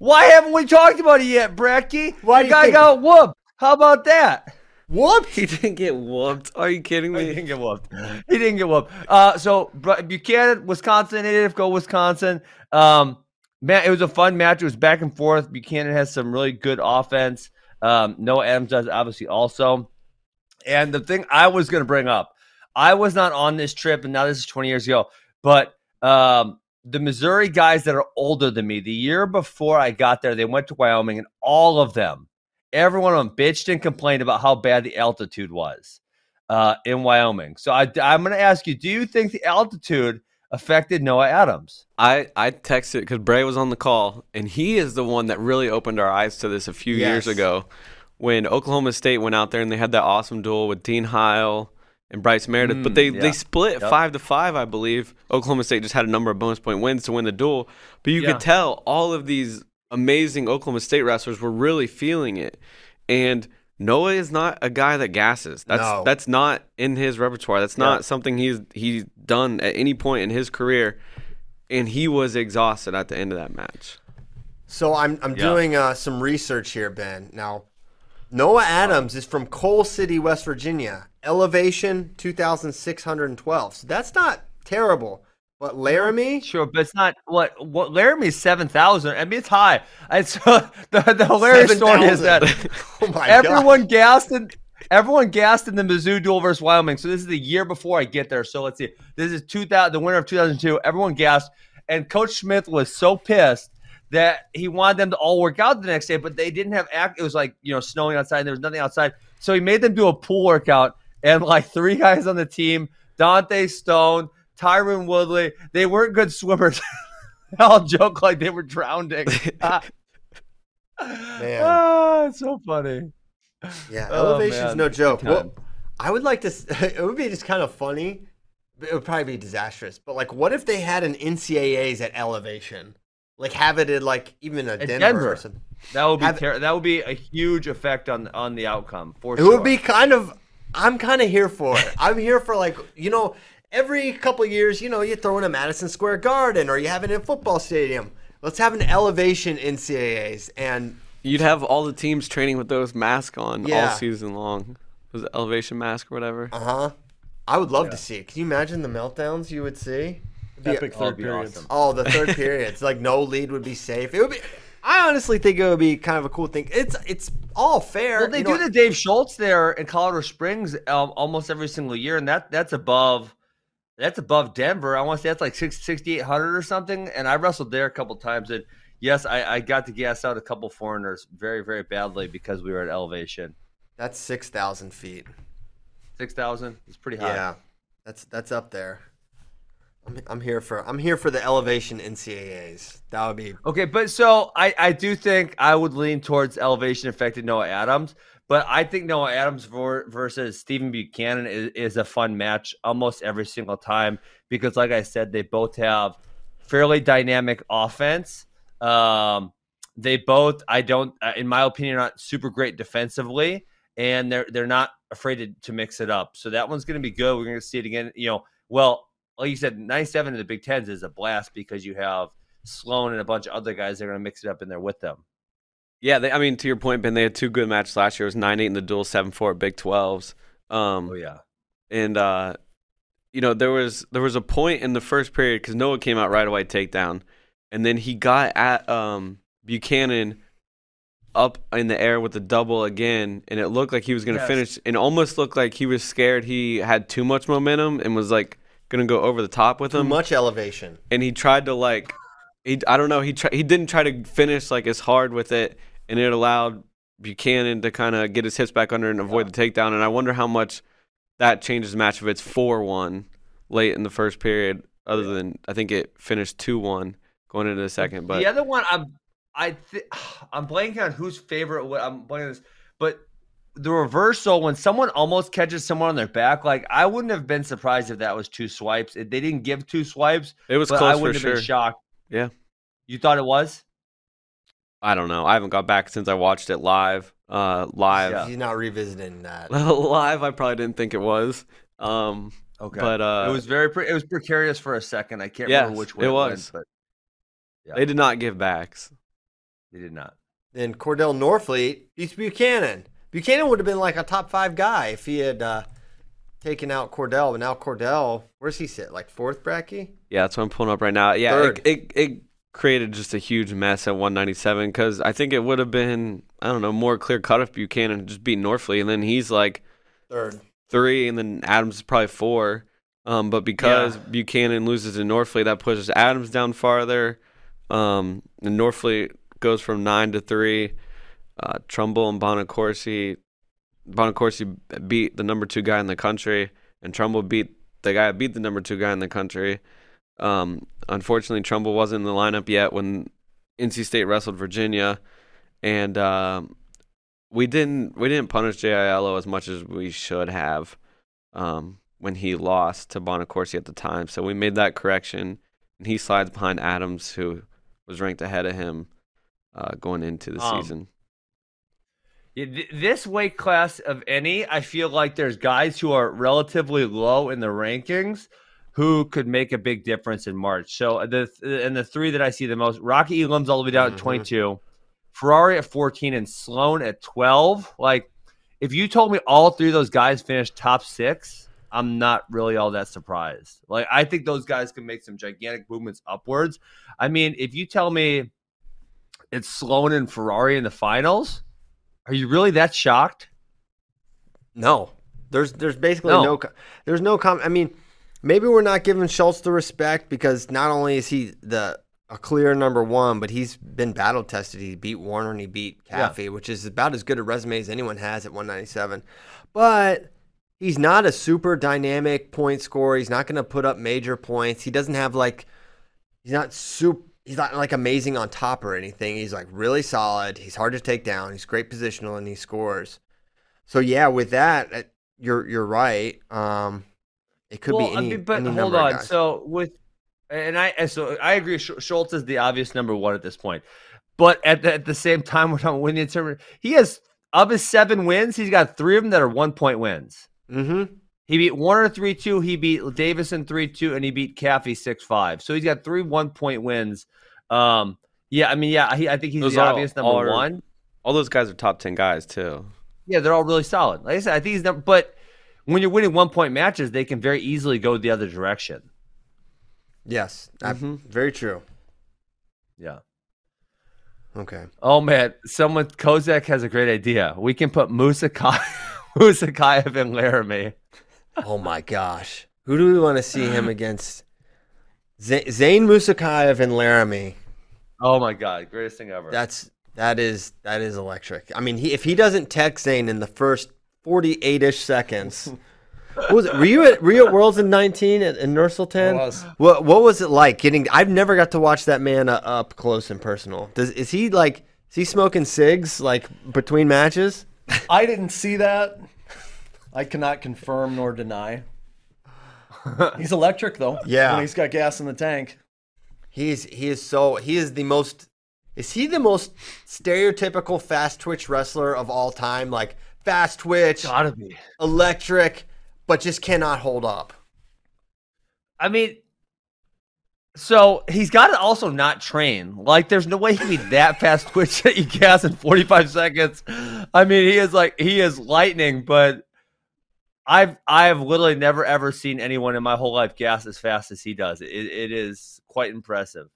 Why haven't we talked about it yet, Bracky? Why the do you guy think- got whooped. How about that? What? He didn't get whooped. Are you kidding me? He didn't get whooped. He didn't get whooped. Uh, so Buchanan, Wisconsin native, go Wisconsin. Um, man, it was a fun match. It was back and forth. Buchanan has some really good offense. Um, Noah Adams does obviously also. And the thing I was going to bring up, I was not on this trip, and now this is 20 years ago, but um, the Missouri guys that are older than me, the year before I got there, they went to Wyoming, and all of them, every one of them bitched and complained about how bad the altitude was uh, in Wyoming. So I, I'm going to ask you: Do you think the altitude affected Noah Adams? I, I texted because Bray was on the call, and he is the one that really opened our eyes to this a few years ago when Oklahoma State went out there and they had that awesome duel with Dean Heil and Bryce Meredith. but Mm, they, yeah. they split Yep. five to five, I believe. Oklahoma State just had a number of bonus point wins to win the duel. But you Yeah. could tell all of these amazing Oklahoma State wrestlers were really feeling it. And Noah is not a guy that gasses. That's No. that's not in his repertoire. That's Yeah. not something he's he's done at any point in his career. And he was exhausted at the end of that match. So I'm I'm Yeah. doing uh, some research here, Ben. Now, Noah Adams is from Coal City, West Virginia. Elevation two thousand six hundred and twelve. So that's not terrible. But Laramie, Sure, but it's not what what Laramie's seven thousand. I mean, it's high. It's the the hilarious story is that oh my god, everyone gassed in everyone gassed in the Mizzou duel versus Wyoming. So this is the year before I get there. So let's see. This is two thousand, the winter of two thousand two. Everyone gassed, and Coach Smith was so pissed that he wanted them to all work out the next day, but they didn't have act. It was like you know snowing outside. And there was nothing outside, so he made them do a pool workout. And like three guys on the team, Dante Stone, Tyron Woodley, they weren't good swimmers. They all joke like they were drowning. Ah. Man. Ah, it's so funny. Yeah, Oh, elevation's man. no joke. Well. I would like to. It would be just kind of funny. It would probably be disastrous. But like, what if they had an NCAA's at elevation? Like, have it at like even a Denver, Denver. or something. That would be Have- ter- that would be a huge effect on on the outcome for It sure. would be kind of. I'm kind of here for it. I'm here for like you know every couple of years, you know, you throw in a Madison Square Garden or you have it in a football stadium. Let's have an elevation in NCAA's and You'd have all the teams training with those masks on Yeah. all season long. Was it elevation mask or whatever? uh huh. I would love to see it. Can you imagine the meltdowns you would see? Be- Epic Oh, it'd third be periods. awesome. Oh, the third period. It's like no lead would be safe. It would be. I honestly think it would be kind of a cool thing. It's it's all fair. Well, they you do know- the Dave Schultz there in Colorado Springs um, almost every single year, and that that's above that's above Denver. I want to say that's like six sixty eight hundred or something. And I wrestled there a couple times, and yes, I, I got to gas out a couple foreigners very very badly because we were at elevation That's six thousand feet. six thousand. It's pretty high. Yeah, that's that's up there. I'm, I'm here for I'm here for the elevation NCAA's. That would be Okay, but so I, I do think I would lean towards elevation affected Noah Adams, but I think Noah Adams for, versus Stephen Buchanan is, is a fun match almost every single time because, like I said, they both have fairly dynamic offense. Um, they both, I don't, uh, in my opinion, not super great defensively, and they're they're not afraid to, to mix it up. So that one's going to be good. We're going to see it again. You know, well, like you said, 97 in the Big Tens is a blast because you have Sloan and a bunch of other guys that are going to mix it up in there with them. Yeah, they, I mean, to your point, Ben, they had two good matches last year. It was nine eight in the duel, seven four at Big Twelves. Um, Oh yeah, and uh, you know there was there was a point in the first period because Noah came out right away takedown, and then he got at um, Buchanan up in the air with the double again, and it looked like he was gonna Yes. finish, and almost looked like he was scared he had too much momentum and was like gonna go over the top with too him, much elevation. and he tried to like he I don't know he try, he didn't try to finish like as hard with it, and it allowed Buchanan to kind of get his hips back under and avoid the takedown. And I wonder how much that changes the match if it's four one late in the first period. Other than I think it finished two one going into the second, but the other one, I'm I th- I'm blanking on whose favorite. I'm blanking on this, but the reversal when someone almost catches someone on their back, like I wouldn't have been surprised if that was two swipes. If they didn't give two swipes, it was but close I for wouldn't have sure. been shocked. Yeah. you thought it was? I don't know. I haven't got back since I watched it live. Uh, live, Yeah. He's not revisiting that. live. I probably didn't think it was. Um, Okay, but uh, it was very pre- it was precarious for a second. I can't Yes, remember which way it it, was. went, but they did not give backs. they did not. Then Cordell Norfleet beats Buchanan. Buchanan would have been like a top five guy if he had uh, taken out Cordell. But now Cordell, where's he sit? Like fourth bracky? Yeah, that's what I'm pulling up right now. Yeah, it, it it created just a huge mess at 197 because I think it would have been I don't know more clear cut if Buchanan just beat Norfleet, and then he's like Third. three, and then Adams is probably four. Um, but because Yeah. Buchanan loses to Norfleet, that pushes Adams down farther. Um, and Norfleet goes from nine to three. Uh, Trumbull and Bonaccorsi, Bonaccorsi beat the number two guy in the country, and Trumbull beat the guy beat the number two guy in the country. Um, unfortunately, Trumbull wasn't in the lineup yet when NC State wrestled Virginia, and um, we didn't we didn't punish Jay Aiello as much as we should have um, when he lost to Bonaccorsi at the time. So we made that correction, and he slides behind Adams, who was ranked ahead of him uh, going into the Um, season. Yeah, th- This weight class of any, I feel like there's guys who are relatively low in the rankings who could make a big difference in March. So uh, the and the three that I see the most, Rocky Elam's all the way down Mhm. at 22, Ferrari at 14, and Sloan at 12. Like, if you told me all three of those guys finished top six, I'm not really all that surprised. Like, I think those guys can make some gigantic movements upwards. I mean, if you tell me it's Sloan and Ferrari in the finals, are you really that shocked? No, there's there's basically No. no, there's no com. I mean, maybe we're not giving Schultz the respect because not only is he the a clear number one, but he's been battle tested. He beat Warner and he beat Yeah. Caffey, which is about as good a resume as anyone has at 197. But he's not a super dynamic point scorer. He's not going to put up major points. He doesn't have like he's not super. He's not like amazing on top or anything. He's like really solid. He's hard to take down. He's great positional and he scores. So yeah, with that, uh, you're you're right. Um, it could well, be I any. mean, but any hold on. So with and I so I agree. Schultz is the obvious number one at this point, but at the, at the same time, we're not winning tournament. He has of his seven wins, he's got three of them that are one point wins. mm-hmm. He beat Warner three two. He beat Davison three two, and he beat Caffey six five. So he's got three one point wins. Um, yeah, I mean, yeah, he, I think he's Those the are obvious number all- one. All those guys are top ten guys too. Yeah, they're all really solid. Like I said, I think he's number. But when you're winning one point matches, they can very easily go the other direction. Yes, Mm-hmm. very true. Yeah. Okay. Oh man, someone Kozak has a great idea. We can put Musakayev, Musakayev and Laramie. Oh my gosh, who do we want to see him against? Z- Zane Musakayev and Laramie. Oh my god, greatest thing ever. That's that is that is electric. I mean, he, if he doesn't text Zane in the first forty-eight ish seconds, what was it? Were you at were you at Worlds in nineteen at, in Nursultan? I was. What what was it like getting? I've never got to watch that man uh, up close and personal. Does is he like? Is he smoking cigs like between matches? I didn't see that. I cannot confirm nor deny. He's electric though. Yeah. When he's got gas in the tank. He's he is so he is the most. Is he the most stereotypical fast twitch wrestler of all time? Like fast twitch, gotta be. electric, but just cannot hold up. I mean, so he's got to also not train. Like, there's no way he can be that fast twitch that you gas in 45 seconds. I mean, he is like he is lightning, but I've I've literally never ever seen anyone in my whole life gas as fast as he does. It, it is quite impressive.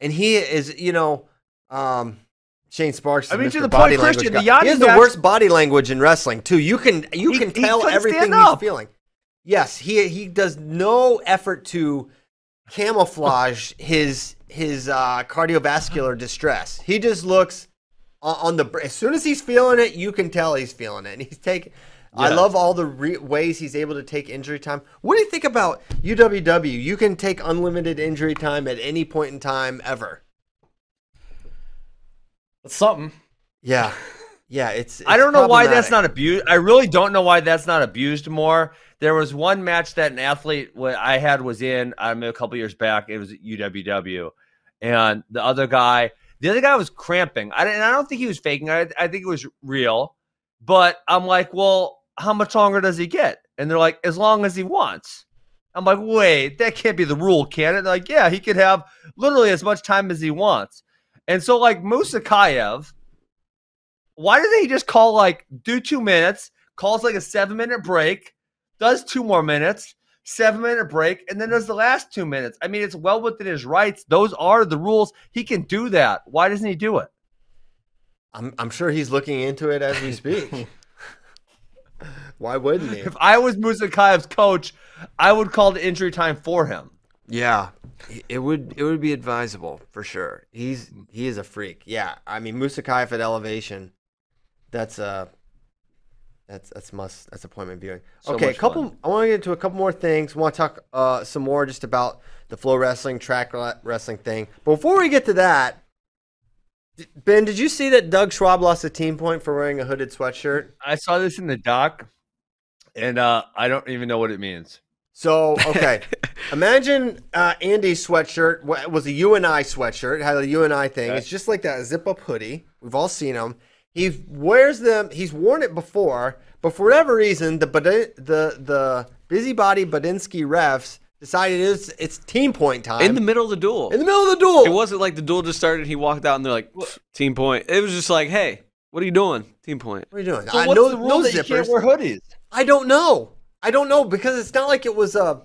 And he is, you know, um, Shane Sparks. is I mean, to the body point, Christian, language the guy. Yanni he has the worst body language in wrestling too. You can you He- can tell couldn't everything he's feeling. Yes, he he does no effort to camouflage his his uh, cardiovascular distress. He just looks on, on the as soon as he's feeling it, you can tell he's feeling it. And he's taking. I love all the re- ways he's able to take injury time. What do you think about UWW? You can take unlimited injury time at any point in time ever. It's something. Yeah, yeah. It's, I don't know why that's not abused. I really don't know why that's not abused more. There was one match that an athlete wa- I had was in um, a couple years back. It was at UWW, and the other guy, the other guy was cramping. I didn't. I don't think he was faking. I, I think it was real. But I'm like, well, how much longer does he get? And they're like, as long as he wants. I'm like, wait, that can't be the rule, can it? They're like, yeah, he could have literally as much time as he wants. And so, like Musakayev, why doesn't he just call like do two minutes, calls like a seven minute break, does two more minutes, seven minute break, and then does the last two minutes? I mean, it's well within his rights. Those are the rules. He can do that. Why doesn't he do it? I'm I'm sure he's looking into it as we speak. why wouldn't he? If I was Musakayev's coach, I would call the injury time for him. Yeah, it would it would be advisable for sure. He's he is a freak. Yeah, I mean Musakayev at elevation. That's a that's that's must that's appointment viewing. So okay, a couple. fun. I want to get into a couple more things. Want to talk uh, some more just about the flow wrestling, track wrestling thing. But before we get to that, Ben, did you see that Doug Schwab lost a team point for wearing a hooded sweatshirt? I saw this in the doc, and uh, I don't even know what it means. So okay, imagine uh, Andy's sweatshirt wa- was a UNI sweatshirt. It had a UNI thing. Okay. It's just like that zip up hoodie. We've all seen him. He wears them. He's worn it before, but for whatever reason, the the the busybody Badinsky refs decided it's it's team point time In the middle of the duel. in the middle of the duel. It wasn't like the duel just started and he walked out and they're like, "Pff, team point. It was just like, hey, what are you doing? Team point. What are you doing? So I what's no, the rule no that you zippers. can't wear hoodies? I don't know. I don't know because it's not like it was a,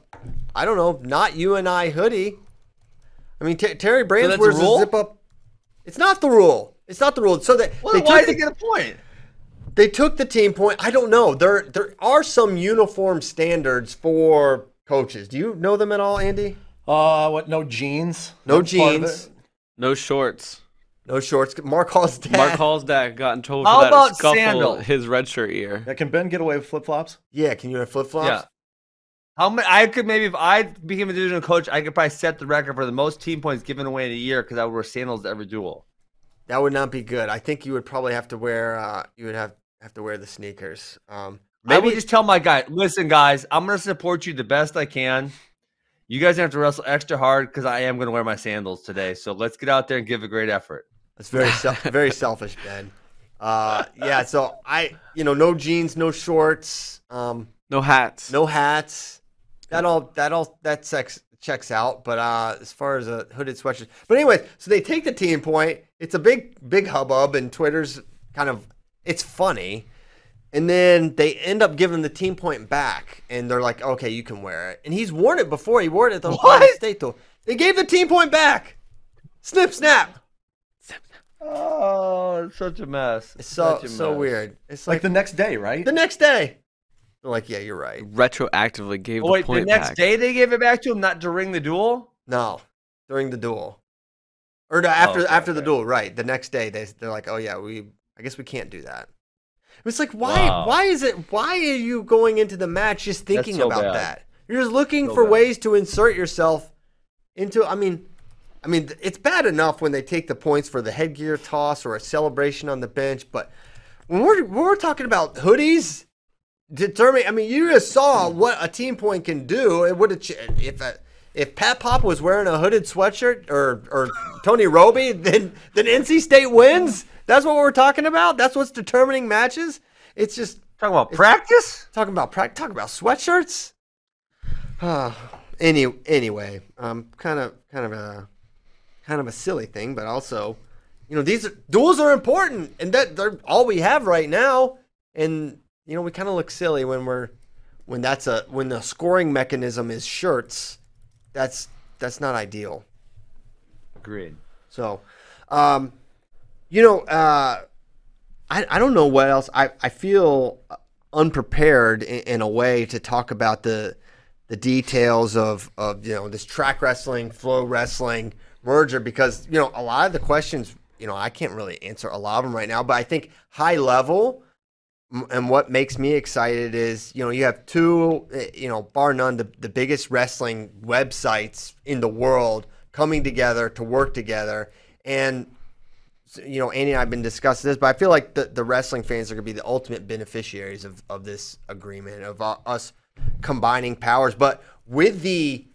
I don't know, not UNI hoodie. I mean, Ter- Terry Brands that's a wears a rule? zip up. It's not the rule. It's not the rule. So they, Well, they, why did he the, get a point? they took the team point. I don't know. There there are some uniform standards for coaches. Do you know them at all, Andy? Uh, what? No jeans. No That's jeans. No shorts. No shorts. Mark Hall's dad. Mark Hall's dad got in trouble for How that about scuffle sandals? his red shirt year. Yeah, can Ben get away with flip flops? Yeah, can you wear flip flops? Yeah. How many? I could maybe if I became a divisional coach, I could probably set the record for the most team points given away in a year because I would wear sandals every duel. That would not be good. I think you would probably have to wear. Uh, you would have have to wear the sneakers. Um, I maybe would just tell my guy, listen, guys, I'm gonna support you the best I can. You guys have to wrestle extra hard because I am gonna wear my sandals today. So let's get out there and give a great effort. That's very sel- very selfish, Ben. Uh, yeah. So I, you know, no jeans, no shorts, um, No hats. no hats. That all that all that sex checks out. But uh, as far as a hooded sweatshirt, but anyway, so they take the team point. It's a big big hubbub, and Twitter's kind of it's funny. And then they end up giving the team point back, and they're like, "Okay, you can wear it." And he's worn it before. He wore it at the Ohio What? State tour. They gave the team point back. Snip, snap. Oh, it's such a mess. It's so Such a so mess. weird. It's Like like the next day, right? the next day. They're like, yeah, you're right. Retroactively gave Oh, the wait, the point next back. day they gave it back to him, not during the duel. No, during the duel, or no, after oh, okay, after the duel, right? The next day, they they're like, oh yeah, we I guess we can't do that. It's like why Wow. why is it why are you going into the match just thinking so about bad. that? You're just looking So for bad. ways to insert yourself into. I mean, I mean, it's bad enough when they take the points for the headgear toss or a celebration on the bench, but when we're when we're talking about hoodies, determine. I mean, you just saw what a team point can do. It would have if a, if Pat Pop was wearing a hooded sweatshirt or or Tony Robie, then then NC State wins. That's what we're talking about. That's what's determining matches. It's just Talking about practice. talking about practice. talking about sweatshirts. Uh, any anyway, um, kind of kind of a kind of a silly thing, but also, you know, these are, duels are important, and that they're all we have right now. And you know, we kind of look silly when we're when that's a when the scoring mechanism is shirts. That's that's not ideal. Agreed. So, um, you know, uh, I, I don't know what else. I, I feel unprepared in, in a way to talk about the the details of of you know this track wrestling, flow wrestling merger because you know a lot of the questions you know I can't really answer a lot of them right now, but I think high level and what makes me excited is you know you have two eh, you know bar none the, the biggest wrestling websites in the world coming together to work together and you know Andy and I've been discussing this but I feel like the, the wrestling fans are going to be the ultimate beneficiaries of, of this agreement of uh, us combining powers. But with the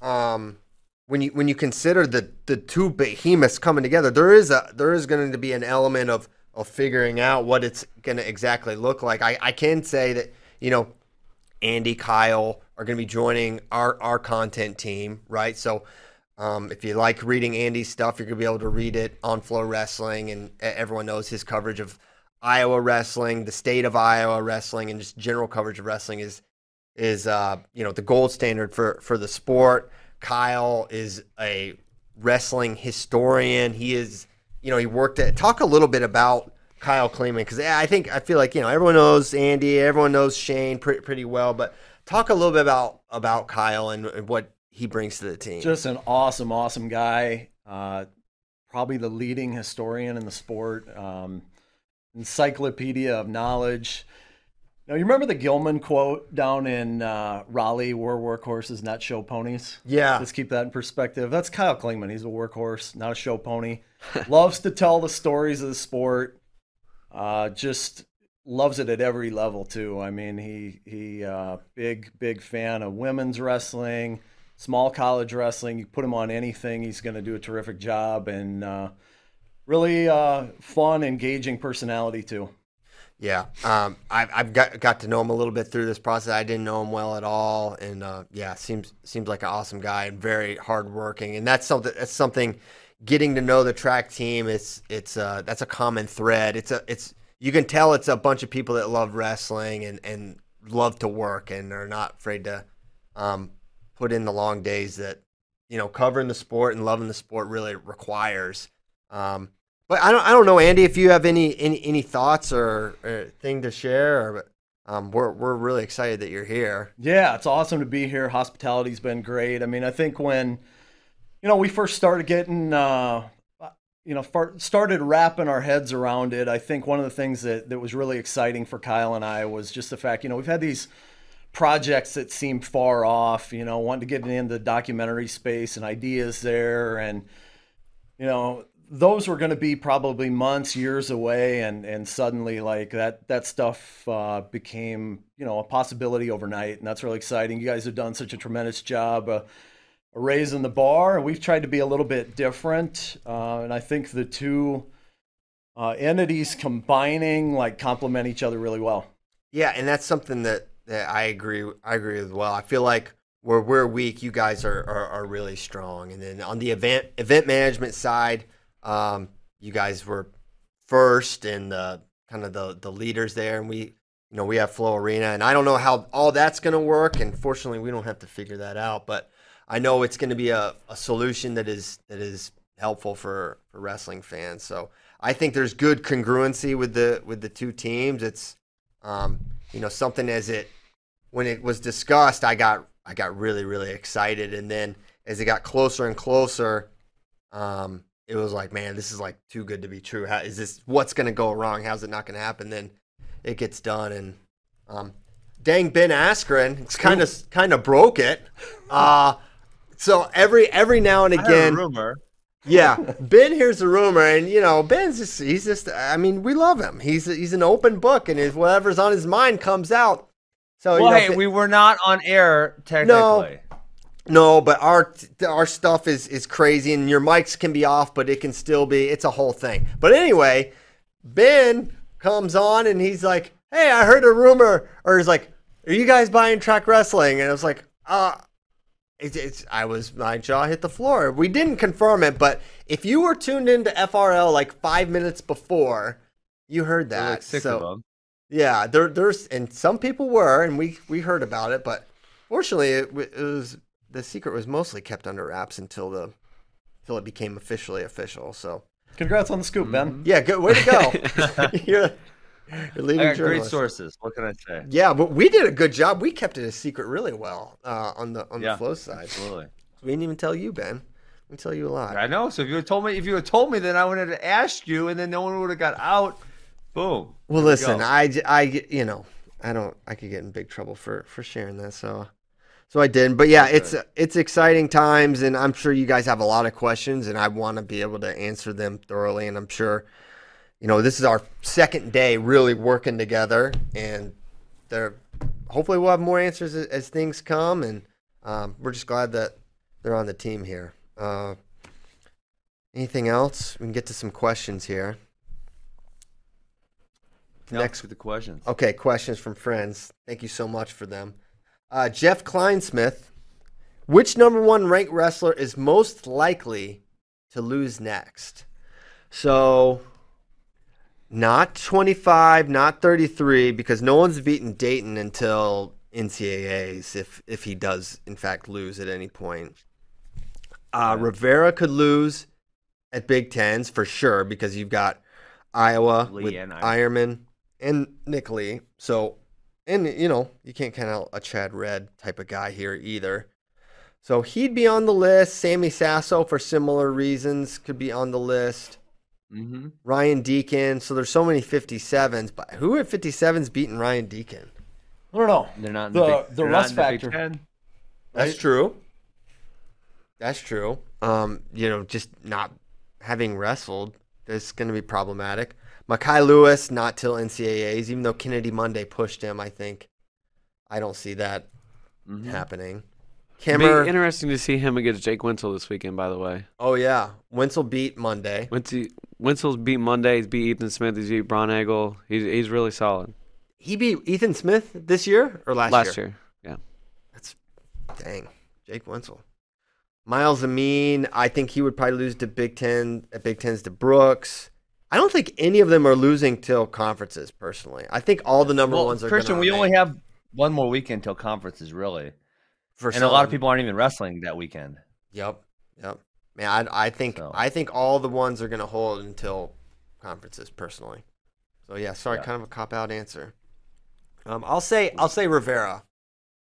um when you when you consider the the two behemoths coming together there is a there is going to be an element of of figuring out what it's going to exactly look like. I, I can say that you know Andy Kyle are going to be joining our our content team right? So um, if you like reading Andy's stuff, you're gonna be able to read it on Flow Wrestling, and everyone knows his coverage of Iowa wrestling, the state of Iowa wrestling, and just general coverage of wrestling is is uh, you know the gold standard for for the sport. Kyle is a wrestling historian. He is you know he worked at. Talk a little bit about Kyle Klingman because I think I feel like you know everyone knows Andy, everyone knows Shane pretty pretty well, but talk a little bit about about Kyle and, and what he brings to the team. Just an awesome, awesome guy. Uh, probably the leading historian in the sport. Um, encyclopedia of knowledge. Now, you remember the Gilman quote down in uh, Raleigh, "We're workhorses, not show ponies." yeah, Let's keep that in perspective. That's Kyle Klingman. He's a workhorse, not a show pony. loves to tell the stories of the sport. Uh, just loves it at every level too. I mean, he he uh, big big fan of women's wrestling, small college wrestling. You put him on anything, he's going to do a terrific job, and uh, really uh, fun, engaging personality too. Yeah, um, I've, I've got got to know him a little bit through this process. I didn't know him well at all, and uh, yeah, seems seems like an awesome guy and very hardworking. And that's something that's something. Getting to know the track team, it's it's uh, that's a common thread. It's a it's you can tell it's a bunch of people that love wrestling and and love to work and are not afraid to um, put in the long days that you know covering the sport and loving the sport really requires. Um, but I don't, I don't know, Andy, if you have any any, any thoughts or, or thing to share. Or, um, we're we're really excited that you're here. Yeah, it's awesome to be here. Hospitality's been great. I mean, I think when you know we first started getting uh, you know far, started wrapping our heads around it, I think one of the things that that was really exciting for Kyle and I was just the fact you know we've had these projects that seem far off. You know, wanting to get into the documentary space and ideas there, and you know those were going to be probably months, years away, and and suddenly like that that stuff uh, became you know a possibility overnight, and that's really exciting. You guys have done such a tremendous job. Uh, raising the bar, we've tried to be a little bit different, uh, and I think the two uh, entities combining like complement each other really well. Yeah, and that's something that, that I agree I agree with. Well, I feel like where we're weak, you guys are, are, are really strong. And then on the event event management side, um, you guys were first and the kind of the the leaders there, and we you know we have Flow Arena, and I don't know how all that's going to work. And fortunately, we don't have to figure that out, but I know it's going to be a, a solution that is that is helpful for, for wrestling fans. So I think there's good congruency with the with the two teams. It's um, you know something as it when it was discussed, I got I got really really excited, and then as it got closer and closer, um, it was like, man, this is like too good to be true. How is this? What's going to go wrong? How's it not going to happen? Then it gets done, and um, dang Ben Askren, it's kind of kind of broke it. Uh, so every every now and I heard a again, rumor. Yeah, Ben hears a rumor, and you know Ben's just he's just I mean we love him. He's he's an open book, and his whatever's on his mind comes out. So you know, hey, th- we were not on air technically. no, but our our stuff is is crazy, and your mics can be off, but it can still be. It's a whole thing. But anyway, Ben comes on, and he's like, "Hey, I heard a rumor," or he's like, "Are you guys buying track wrestling?" And I was like, "Uh." It's, it's, I was my jaw hit the floor. We didn't confirm it, but if you were tuned into FRL like five minutes before, you heard that. like six so of them. yeah, there, there's and some people were, and we we heard about it, but fortunately, it, it was the secret was mostly kept under wraps until the until it became officially official. So Congrats on the scoop, Ben. Mm-hmm. yeah, good way to go. You're- Your leading I got great sources. What can I say? Yeah, but we did a good job. We kept it a secret really well uh, on the on Yeah. the flow side. Absolutely. We didn't even tell you, Ben. We tell you a lot. I know. So if you had told me, if you had told me, then I would have asked you, and then no one would have got out. Boom. Well, we listen, go. I, I you know, I don't, I could get in big trouble for for sharing that. So, so I didn't. But yeah, it's it's exciting times, and I'm sure you guys have a lot of questions, and I want to be able to answer them thoroughly. And I'm sure, you know, this is our second day really working together, and there, hopefully, we'll have more answers as, as things come, and um, we're just glad that they're on the team here. Uh, anything else? We can get to some questions here. No, next- with the questions. Okay, questions from friends. Thank you so much for them. Uh, Jeff Kleinsmith, which number one ranked wrestler is most likely to lose next? So, not 25, not 33, because no one's beaten Daton until NCAAs if, if he does, in fact, lose at any point. Uh, Rivera could lose at Big Tens for sure because you've got Iowa Lee with and Eierman and Nick Lee. So, and you know, you can't count out a Chad Red type of guy here either. So he'd be on the list. Sammy Sasso, for similar reasons, could be on the list. Mm-hmm. Ryan Deakin. So there's so many 57s, but who at 57s beating Ryan Deakin? I don't know. They're not in The- the, big, the rust not in the Big factor. Ten. That's true. That's true. Um, you know, just not having wrestled is going to be problematic. Mekhi Lewis, not till NCAAs, even though Kennedy Monday pushed him, I think. I don't see that Mhm. happening. It'd be interesting to see him against Jake Wentzel this weekend. By the way, oh yeah, Wentzel beat Monday. Wentzel, Wentzel's beat Monday. He's beat Ethan Smith. He's beat Braunagel. He's he's really solid. He beat Ethan Smith this year or last, year? Last year, yeah. Dang, Jake Wentzel. Myles Amine, I think he would probably lose to Big Ten at Big Ten's to Brooks. I don't think any of them are losing till conferences. Personally, I think all the number Well, ones are. Christian, gonna we only have one more weekend till conferences, really, for and a lot of people aren't even wrestling that weekend. Yep, yep. Man, I, I think So. I think all the ones are going to hold until conferences. Personally, so yeah. Sorry, Yeah. kind of a cop out answer. Um, I'll say I'll say Rivera,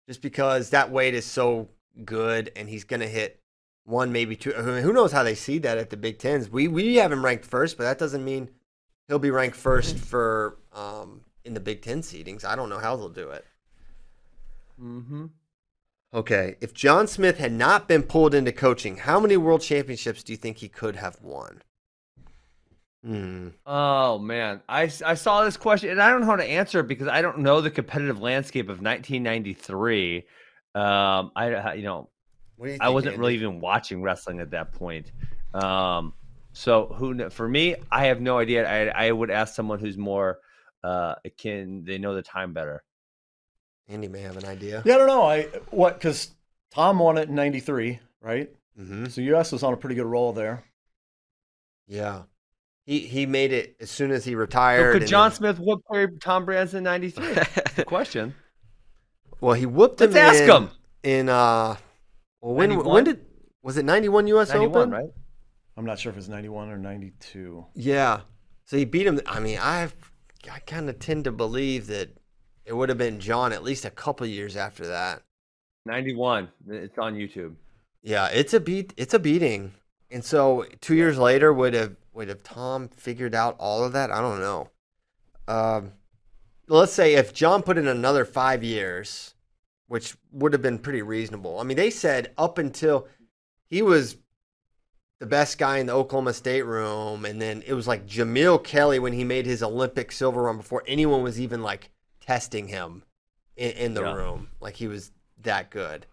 just because that weight is so good, and he's going to hit one, maybe two. I mean, who knows how they see that at the Big Tens? We we have him ranked first, but that doesn't mean he'll be ranked first for um in the Big Ten seedings. I don't know how they'll do it. Mm-hmm. Okay, if John Smith had not been pulled into coaching, how many world championships do you think he could have won? Hmm. Oh man, I, I saw this question and I don't know how to answer it because I don't know the competitive landscape of 1993. Um, I you know you think, I wasn't Andy? really even watching wrestling at that point. Um, so who for me, I have no idea. I I would ask someone who's more uh can they know the time better. Andy may have an idea. Yeah, I don't know. I what because Tom won it in '93, right? Mm-hmm. So US was on a pretty good roll there. Yeah, he he made it as soon as he So retired. could and John then- Smith whoop Perry Tom Branson in '93? question. well, he whooped him. Let's ask in, him. in uh. Well, when 91? when did was it ninety one U.S. 91, Open? right? I'm not sure if it's '91 or '92. Yeah. So he beat him. I mean, I I kind of tend to believe that it would have been John at least a couple years after that. 91. It's on YouTube. Yeah, it's a beat. It's a beating. And so two years later, would have would have Tom figured out all of that? I don't know. Um, let's say if John put in another five years, which would have been pretty reasonable. I mean, they said up until he was the best guy in the Oklahoma State room, and then it was like Jamill Kelly when he made his Olympic silver run before anyone was even like testing him in, in the Yeah. room. Like he was that good.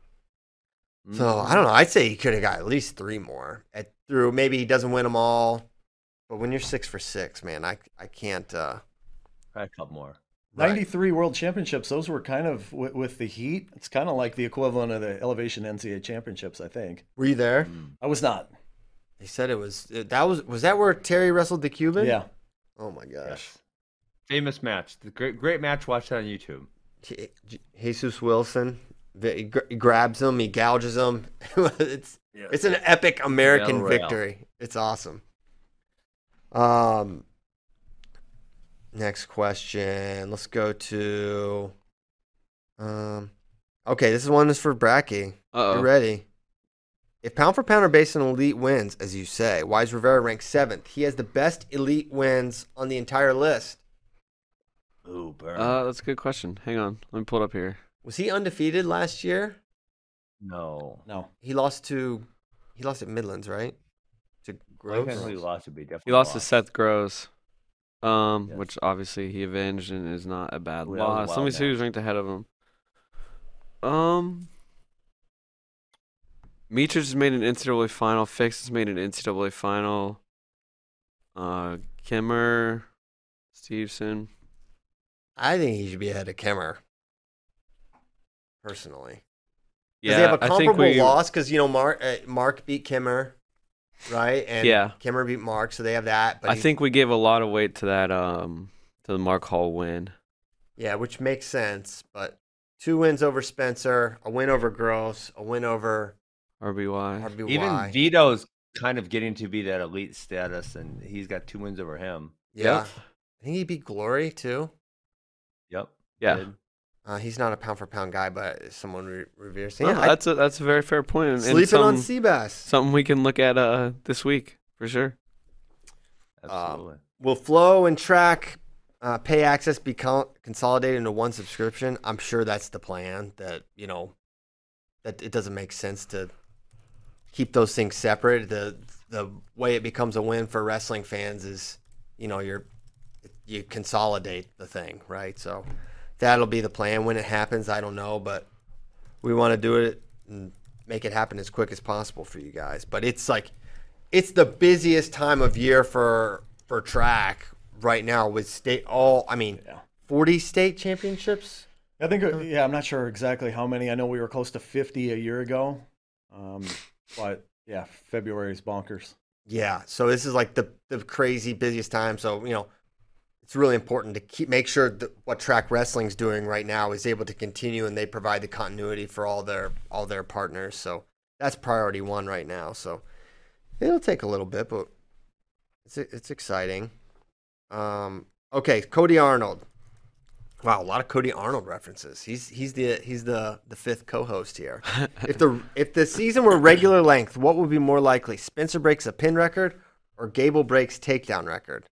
Mm-hmm. So I don't know. I'd say he could have got at least three more at through. Maybe he doesn't win them all, but when you're six for six, man, I I can't. uh Probably a couple more. right. '93 World Championships. Those were kind of with, with the Heat. It's kind of like the equivalent of the Elevation NCAA Championships. I think Were you there? Mm. I was not. They said it was that was was that where Terry wrestled the Cuban? Yeah. Oh my gosh. Yes. Famous match. The great great match. Watch that on YouTube. Je- Je- Jesus Wilson. He he grabs him. He gouges him. it's it's an epic American Battle Royale. victory. It's awesome. Um. next question. Let's go to. Um, okay, this is one that's for Bracky. Uh You ready? If pound for pound are based on elite wins, as you say, why is Rivera ranked seventh? He has the best elite wins on the entire list. Ooh, burn. Uh, that's a good question. Hang on, let me pull it up here. Was he undefeated last year? no. No. He lost to, he lost at Midlands, right? To I Groves. think he lost to be definitely He lost to. Seth Gross, um, Yes. which obviously he avenged and is not a bad Ooh, that was a loss. Let me see who's ranked ahead of him. Um, Meechers has made an NCAA final. Fix has made an NCAA final. Uh, Kimmer, Stevenson. I think he should be ahead of Kemmer. Personally, Yeah, yeah, they have a comparable we. loss because you know Mark uh, Mark beat Kimmer, right? And Yeah. Kimmer beat Mark, so they have that. But I he- think we gave a lot of weight to that. Um, to the Mark Hall win. yeah, which makes sense. But two wins over Spencer, a win over Gross, a win over RBY. RBY. Even Vito's kind of getting to be that elite status, and he's got two wins over him. yeah, Yep. I think he beat Glory too. Yep. Yeah. did. Uh, he's not a pound for pound guy, but someone re- reveres. No, Yeah, I- that's a that's a very fair point. And, and sleeping on some- Seabass. something we can look at uh this week for sure. Absolutely. Will Flow and Track uh, pay access be con- consolidated into one subscription? I'm sure that's the plan. That you know, that it doesn't make sense to keep those things separate. The the way it becomes a win for wrestling fans is, you know, you're you consolidate the thing, right? So that'll be the plan. When it happens, I don't know, but we want to do it and make it happen as quick as possible for you guys. But it's like it's the busiest time of year for for track right now with state all I mean Yeah. 40 state championships. I think, yeah, I'm not sure exactly how many. I know we were close to 50 a year ago. Um, but yeah, February is bonkers. Yeah, so this is like the the crazy busiest time. So you know, it's really important to keep make sure that what track wrestling's doing right now is able to continue, and they provide the continuity for all their all their partners. So that's priority one right now. So it'll take a little bit, but it's it's exciting. Um, okay, Cody Arnold. Wow, a lot of Cody Arnold references. He's he's the he's the the fifth co-host here. if the if the season were regular length, what would be more likely? Spencer breaks a pin record or Gable breaks takedown record?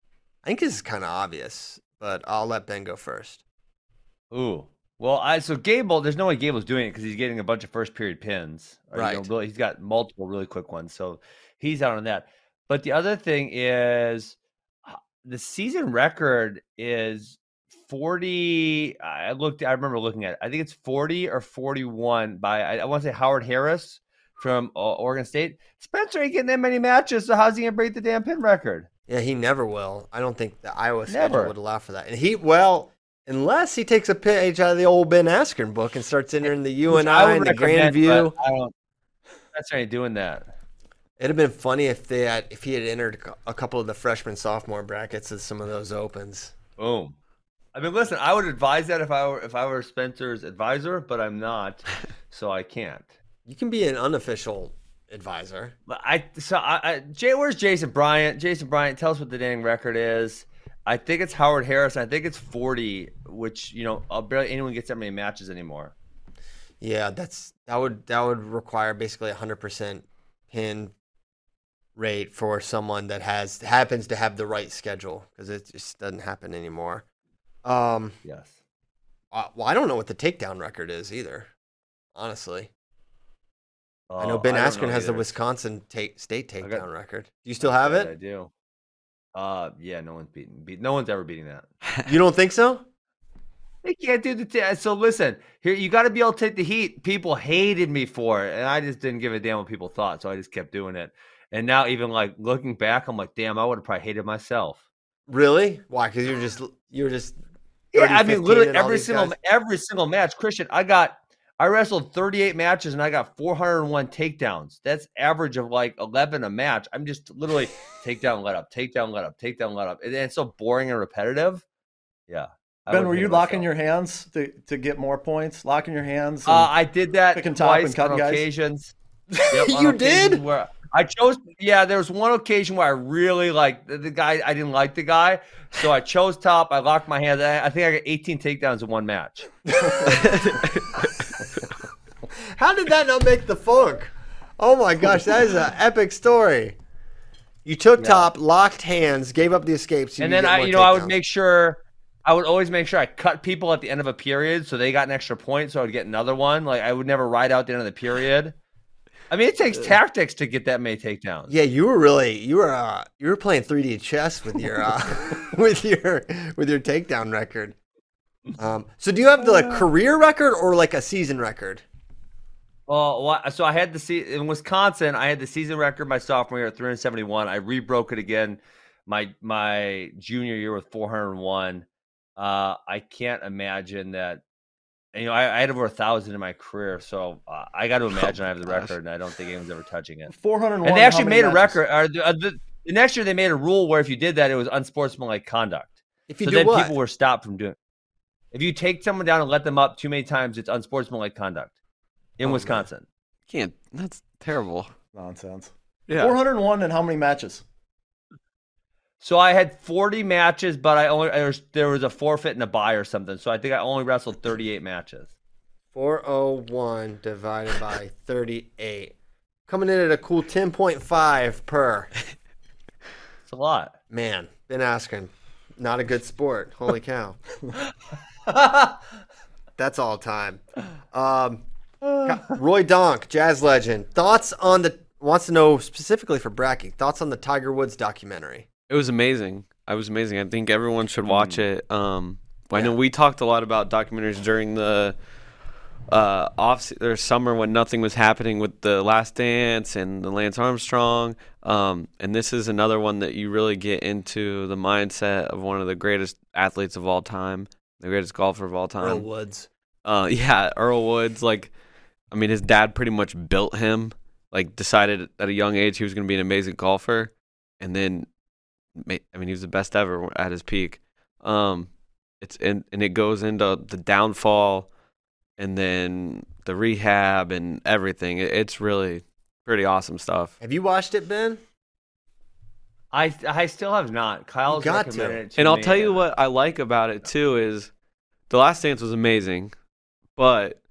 I think this is kind of obvious, but I'll let Ben go first. Ooh. Well, I so Gable. There's no way Gable's doing it because he's getting a bunch of first period pins. Or, you know, Right. he's got multiple really quick ones, so he's out on that. But the other thing is, the season record is 40. I looked. I remember looking at. it. I think it's 40 or 41 by. I, I want to say Howard Harris from uh, Oregon State. Spencer ain't getting that many matches, so how's he gonna break the damn pin record? Yeah, he never will. I don't think the Iowa schedule Never. would allow for that. And he well, unless he takes a page out of the old Ben Askren book and starts entering the U Which and I I and the Grand View. I don't. Spencer ain't doing that. It'd have been funny if they had if he had entered a couple of the freshman sophomore brackets as some of those opens. Boom. I mean, listen, I would advise that if I were if I were Spencer's advisor, but I'm not, so I can't. You can be an unofficial advisor. But I so I, I Jay, where's Jason Bryant? Jason Bryant, tell us what the dang record is. I think it's Howard Harris. I think it's 40, which you know, uh, barely anyone gets that many matches anymore. Yeah, that's that would that would require basically a hundred percent pin rate for someone that has happens to have the right schedule because it just doesn't happen anymore. Um, Yes. uh, well, I don't know what the takedown record is either. Honestly, I know Ben don't Askren has the. Wisconsin ta- state got- takedown record. Do you still have it? I do. Uh, yeah, no one's beating. Beat, no one's ever beating that. You don't think so? They can't do the. T- so listen, here you got to be able to take the heat. People hated me for it, and I just didn't give a damn what people thought, so I just kept doing it. And now, even like looking back, I'm like, damn, I would have probably hated myself. Really? Why? Because you're just you're just Yeah, 30, I mean, literally every single guys? every single match, Christian. I got I wrestled 38 matches and I got 401 takedowns. That's average of like 11 a match. I'm just literally takedown, let up, takedown, let up, takedown, let up, and it's so boring and repetitive. Yeah. I Ben, were you locking myself. your hands to, to get more points? Locking your hands? Uh, I did that Picking top and twice on guys? occasions. Yep, on You occasions did? Where, I chose. Yeah, there was one occasion where I really like the, the guy. I didn't like the guy, so I chose top. I locked my hands. I, I think I got 18 takedowns in one match. How did that not make the funk? Oh my gosh, that is an epic story. You took top, locked hands, gave up the escapes, and then I, you know, I would make sure. I would always make sure I cut people at the end of a period so they got an extra point, so I would get another one. Like I would never ride out the end of the period. I mean, it takes tactics to get that many takedowns. Yeah, you were really you were uh, you were playing 3D chess with your uh, with your with your takedown record. Um, so do you have the like, career record or like a season record? Well, so I had the se- in Wisconsin. I had the season record my sophomore year at 371. I rebroke it again my my junior year with 401. Uh, I can't imagine that you know, I, I, had over a thousand in my career, so uh, I got to oh imagine oh, I have the gosh. record, and I don't think anyone's ever touching it. Four hundred. And they actually made matches? a record. Or the, uh, the, the, next year, they made a rule where if you did that, it was unsportsmanlike conduct. If you so then what? people were stopped from doing. If you take someone down and let them up too many times, it's unsportsmanlike conduct in oh, Wisconsin. Man. Can't. That's terrible. Nonsense. Yeah. Four hundred one, and how many matches? So I had 40 matches, but I only there was, there was a forfeit and a buy or something. So I think I only wrestled 38 matches. 401 divided by 38. Coming in at a cool 10.5 per. It's a lot. Man, Ben Askren. Not a good sport. Holy cow. That's all time. Um, Roy Donk, jazz legend. Thoughts on the wants to know specifically for Bracy. Thoughts on the Tiger Woods documentary? It was amazing. I was amazing. I think everyone should watch mm. it. Um, I know we talked a lot about documentaries during the uh, off or summer when nothing was happening with the Last Dance and the Lance Armstrong. Um, and this is another one that you really get into the mindset of one of the greatest athletes of all time, the greatest golfer of all time, Earl Woods. Uh, yeah, Earl Woods. Like, I mean, his dad pretty much built him. Like, decided at a young age he was going to be an amazing golfer, and then, I mean, he was the best ever at his peak. Um, it's and and it goes into the downfall and then the rehab and everything. It's really pretty awesome stuff. Have you watched it, Ben? I I still have not. Kyle's got to. It to and I'll tell you what I like about it too is the Last Dance was amazing, but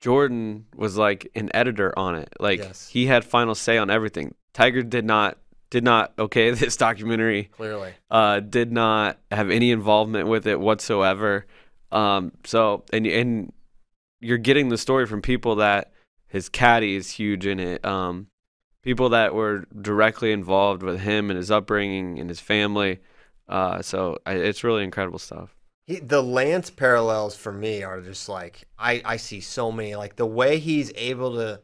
Jordan was like an editor on it. Like yes. he had final say on everything. Tiger did not did not okay this documentary. Clearly, uh, did not have any involvement with it whatsoever. Um, so and and you're getting the story from people that his caddy is huge in it. Um, people that were directly involved with him and his upbringing and his family. Uh, so I, it's really incredible stuff. He, the Lance parallels for me are just like I, I see so many like the way he's able to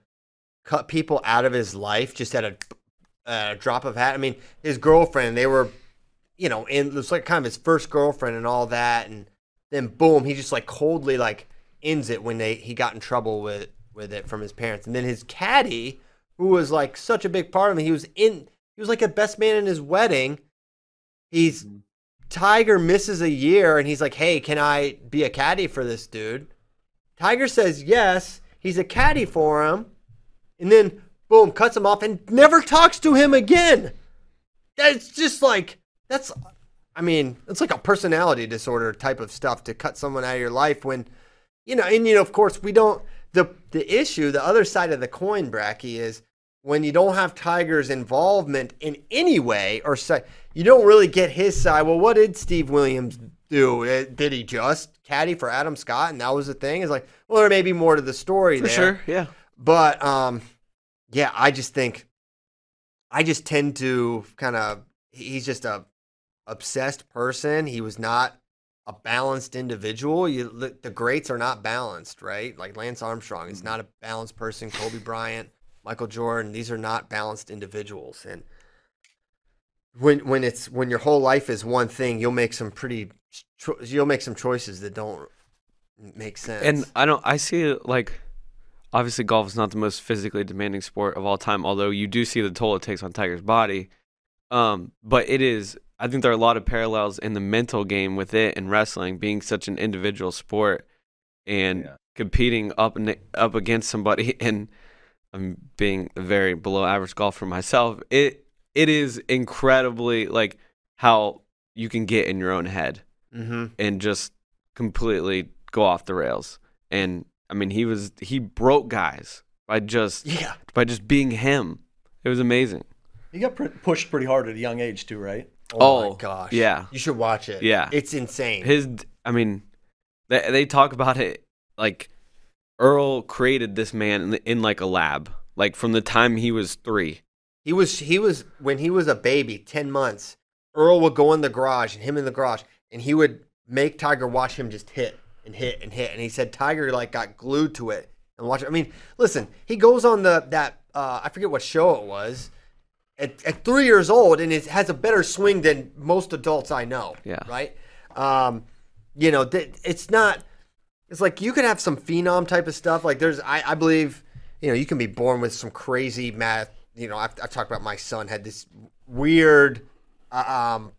cut people out of his life just at a, a drop of hat. I mean, his girlfriend, they were, you know, in it was like kind of his first girlfriend and all that, and then boom, he just like coldly like ends it when they he got in trouble with with it from his parents, and then his caddy, who was like such a big part of him, he was in he was like a best man in his wedding. He's mm-hmm. Tiger misses a year, and he's like, "Hey, can I be a caddy for this dude?" Tiger says yes. He's a caddy for him, and then boom, cuts him off and never talks to him again. That's just like that's I mean, it's like a personality disorder type of stuff to cut someone out of your life when you know, and you know, of course, we don't. The the issue, the other side of the coin, Bracy, is when you don't have Tiger's involvement in any way, or say you don't really get his side. Well, what did Steve Williams do? Uh, did he just caddy for Adam Scott, and that was the thing? Is like, well, there may be more to the story for there. sure, yeah. But um, yeah, I just think, I just tend to kind of. He's just a obsessed person. He was not a balanced individual. You the greats are not balanced, right? Like Lance Armstrong is mm-hmm. not a balanced person. Kobe Bryant, Michael Jordan, these are not balanced individuals. And when when it's when your whole life is one thing, you'll make some pretty you'll make some choices that don't make sense. And I don't I see it like obviously golf is not the most physically demanding sport of all time, although you do see the toll it takes on Tiger's body. Um, but it is I think there are a lot of parallels in the mental game with it and wrestling being such an individual sport and yeah. competing up and up against somebody. And I'm being a very below average golfer myself. It it is incredibly like how you can get in your own head Mm-hmm. and just completely go off the rails. And I mean, he was he broke guys by just Yeah. by just being him. It was amazing. He got pr- pushed pretty hard at a young age too, right? Oh, my Oh, gosh. yeah. You should watch it. Yeah. It's insane. His, I mean, they they talk about it like Earl created this man in, in like a lab, like from the time he was three. He was he was when he was a baby, ten months. Earl would go in the garage and him in the garage, and he would make Tiger watch him just hit and hit and hit. And he said Tiger like got glued to it and watch. it. I mean, listen, he goes on the that uh, I forget what show it was. At, at three years old, and it has a better swing than most adults I know. Yeah. Right. Um, you know, th- it's not. It's like you could have some phenom type of stuff. Like there's, I, I believe, you know, you can be born with some crazy math. You know, I've, I've talked about my son had this weird uh, um,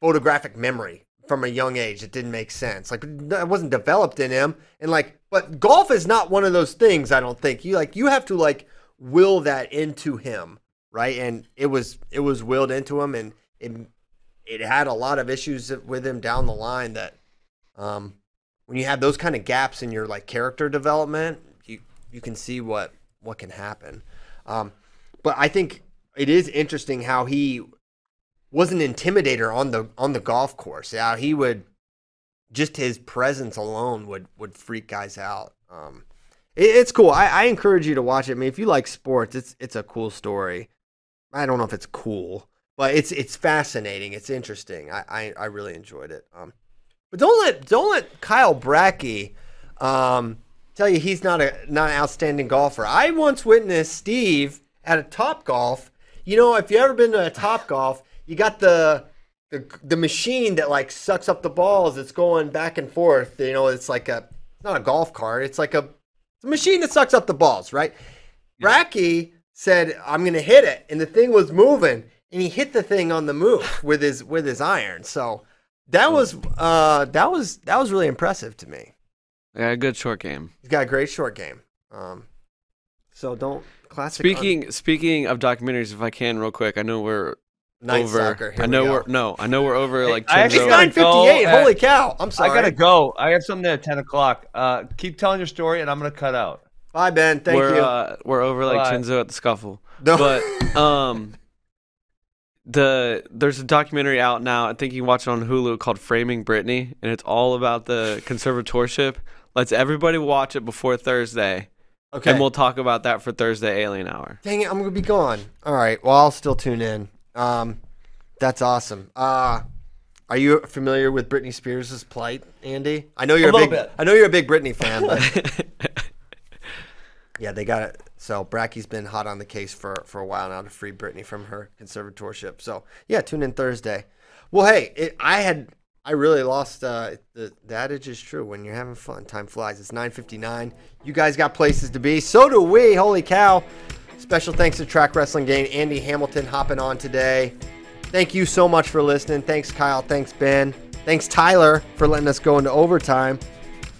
photographic memory from a young age. It didn't make sense. Like it wasn't developed in him. And like, but golf is not one of those things. I don't think you like. You have to like will that into him, right? And it was it was willed into him, and it it had a lot of issues with him down the line that um, when you have those kind of gaps in your like character development, you you can see what what can happen. Um, but I think it is interesting how he was an intimidator on the on the golf course. Yeah, he would just his presence alone would would freak guys out. Um, it, it's cool. I, I encourage you to watch it. I mean, if you like sports, it's it's a cool story. I don't know if it's cool, but it's it's fascinating. It's interesting. I I, I really enjoyed it. Um, but don't let don't let Kyle Bracy um, tell you he's not a not an outstanding golfer. I once witnessed Steve at a Top Golf. You know, if you ever been to a Top Golf, you got the the, the machine that like sucks up the balls. It's going back and forth. You know, it's like a it's not a golf cart. It's like a, it's a machine that sucks up the balls, right? Bracy said, "I'm going to hit it," and the thing was moving, and he hit the thing on the move with his with his iron. So that was uh that was that was really impressive to me. Yeah, a good short game. He's got a great short game. Um, so don't classic. Speaking speaking of documentaries, if I can, real quick, I know we're Night over. Soccer. Here I know go. we're no, I know we're over. Like I actually It's nine fifty eight. Holy cow! I'm sorry. I gotta go. I have something at ten o'clock. Uh, keep telling your story, and I'm gonna cut out. Bye, Ben. Thank we're you. Uh, we're over like Bye. Chinzo at the scuffle. No. But um, the there's a documentary out now. I think you can watch it on Hulu called "Framing Britney," and it's all about the conservatorship. Let's everybody watch it before Thursday, okay. and we'll talk about that for Thursday Alien Hour. Dang it, I'm gonna be gone. All right. Well, I'll still tune in. Um, that's awesome. Uh, are you familiar with Britney Spears' plight, Andy? I know you're a, A big. bit. I know you're a big Britney fan, but yeah, they got it. So Bracy's been hot on the case for for a while now to free Britney from her conservatorship. So yeah, tune in Thursday. Well, hey, it, I had I really lost. Uh, the, the adage is true. When you're having fun, time flies. It's 9:59. You guys got places to be. So do we. Holy cow! Special thanks to Track Wrestling Game. Andy Hamilton hopping on today. Thank you so much for listening. Thanks, Kyle. Thanks, Ben. Thanks, Tyler, for letting us go into overtime.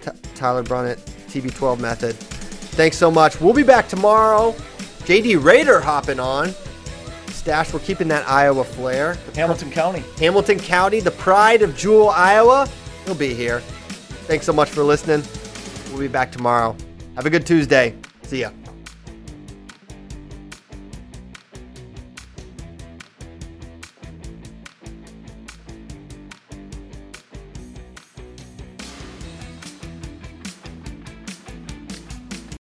T- Tyler Brunnett, TB12 method. Thanks so much. We'll be back tomorrow. JD Raider hopping on. Stash, we're keeping that Iowa flair. Hamilton County. Hamilton County, the pride of Jewell, Iowa. He'll be here. Thanks so much for listening. We'll be back tomorrow. Have a good Tuesday. See ya.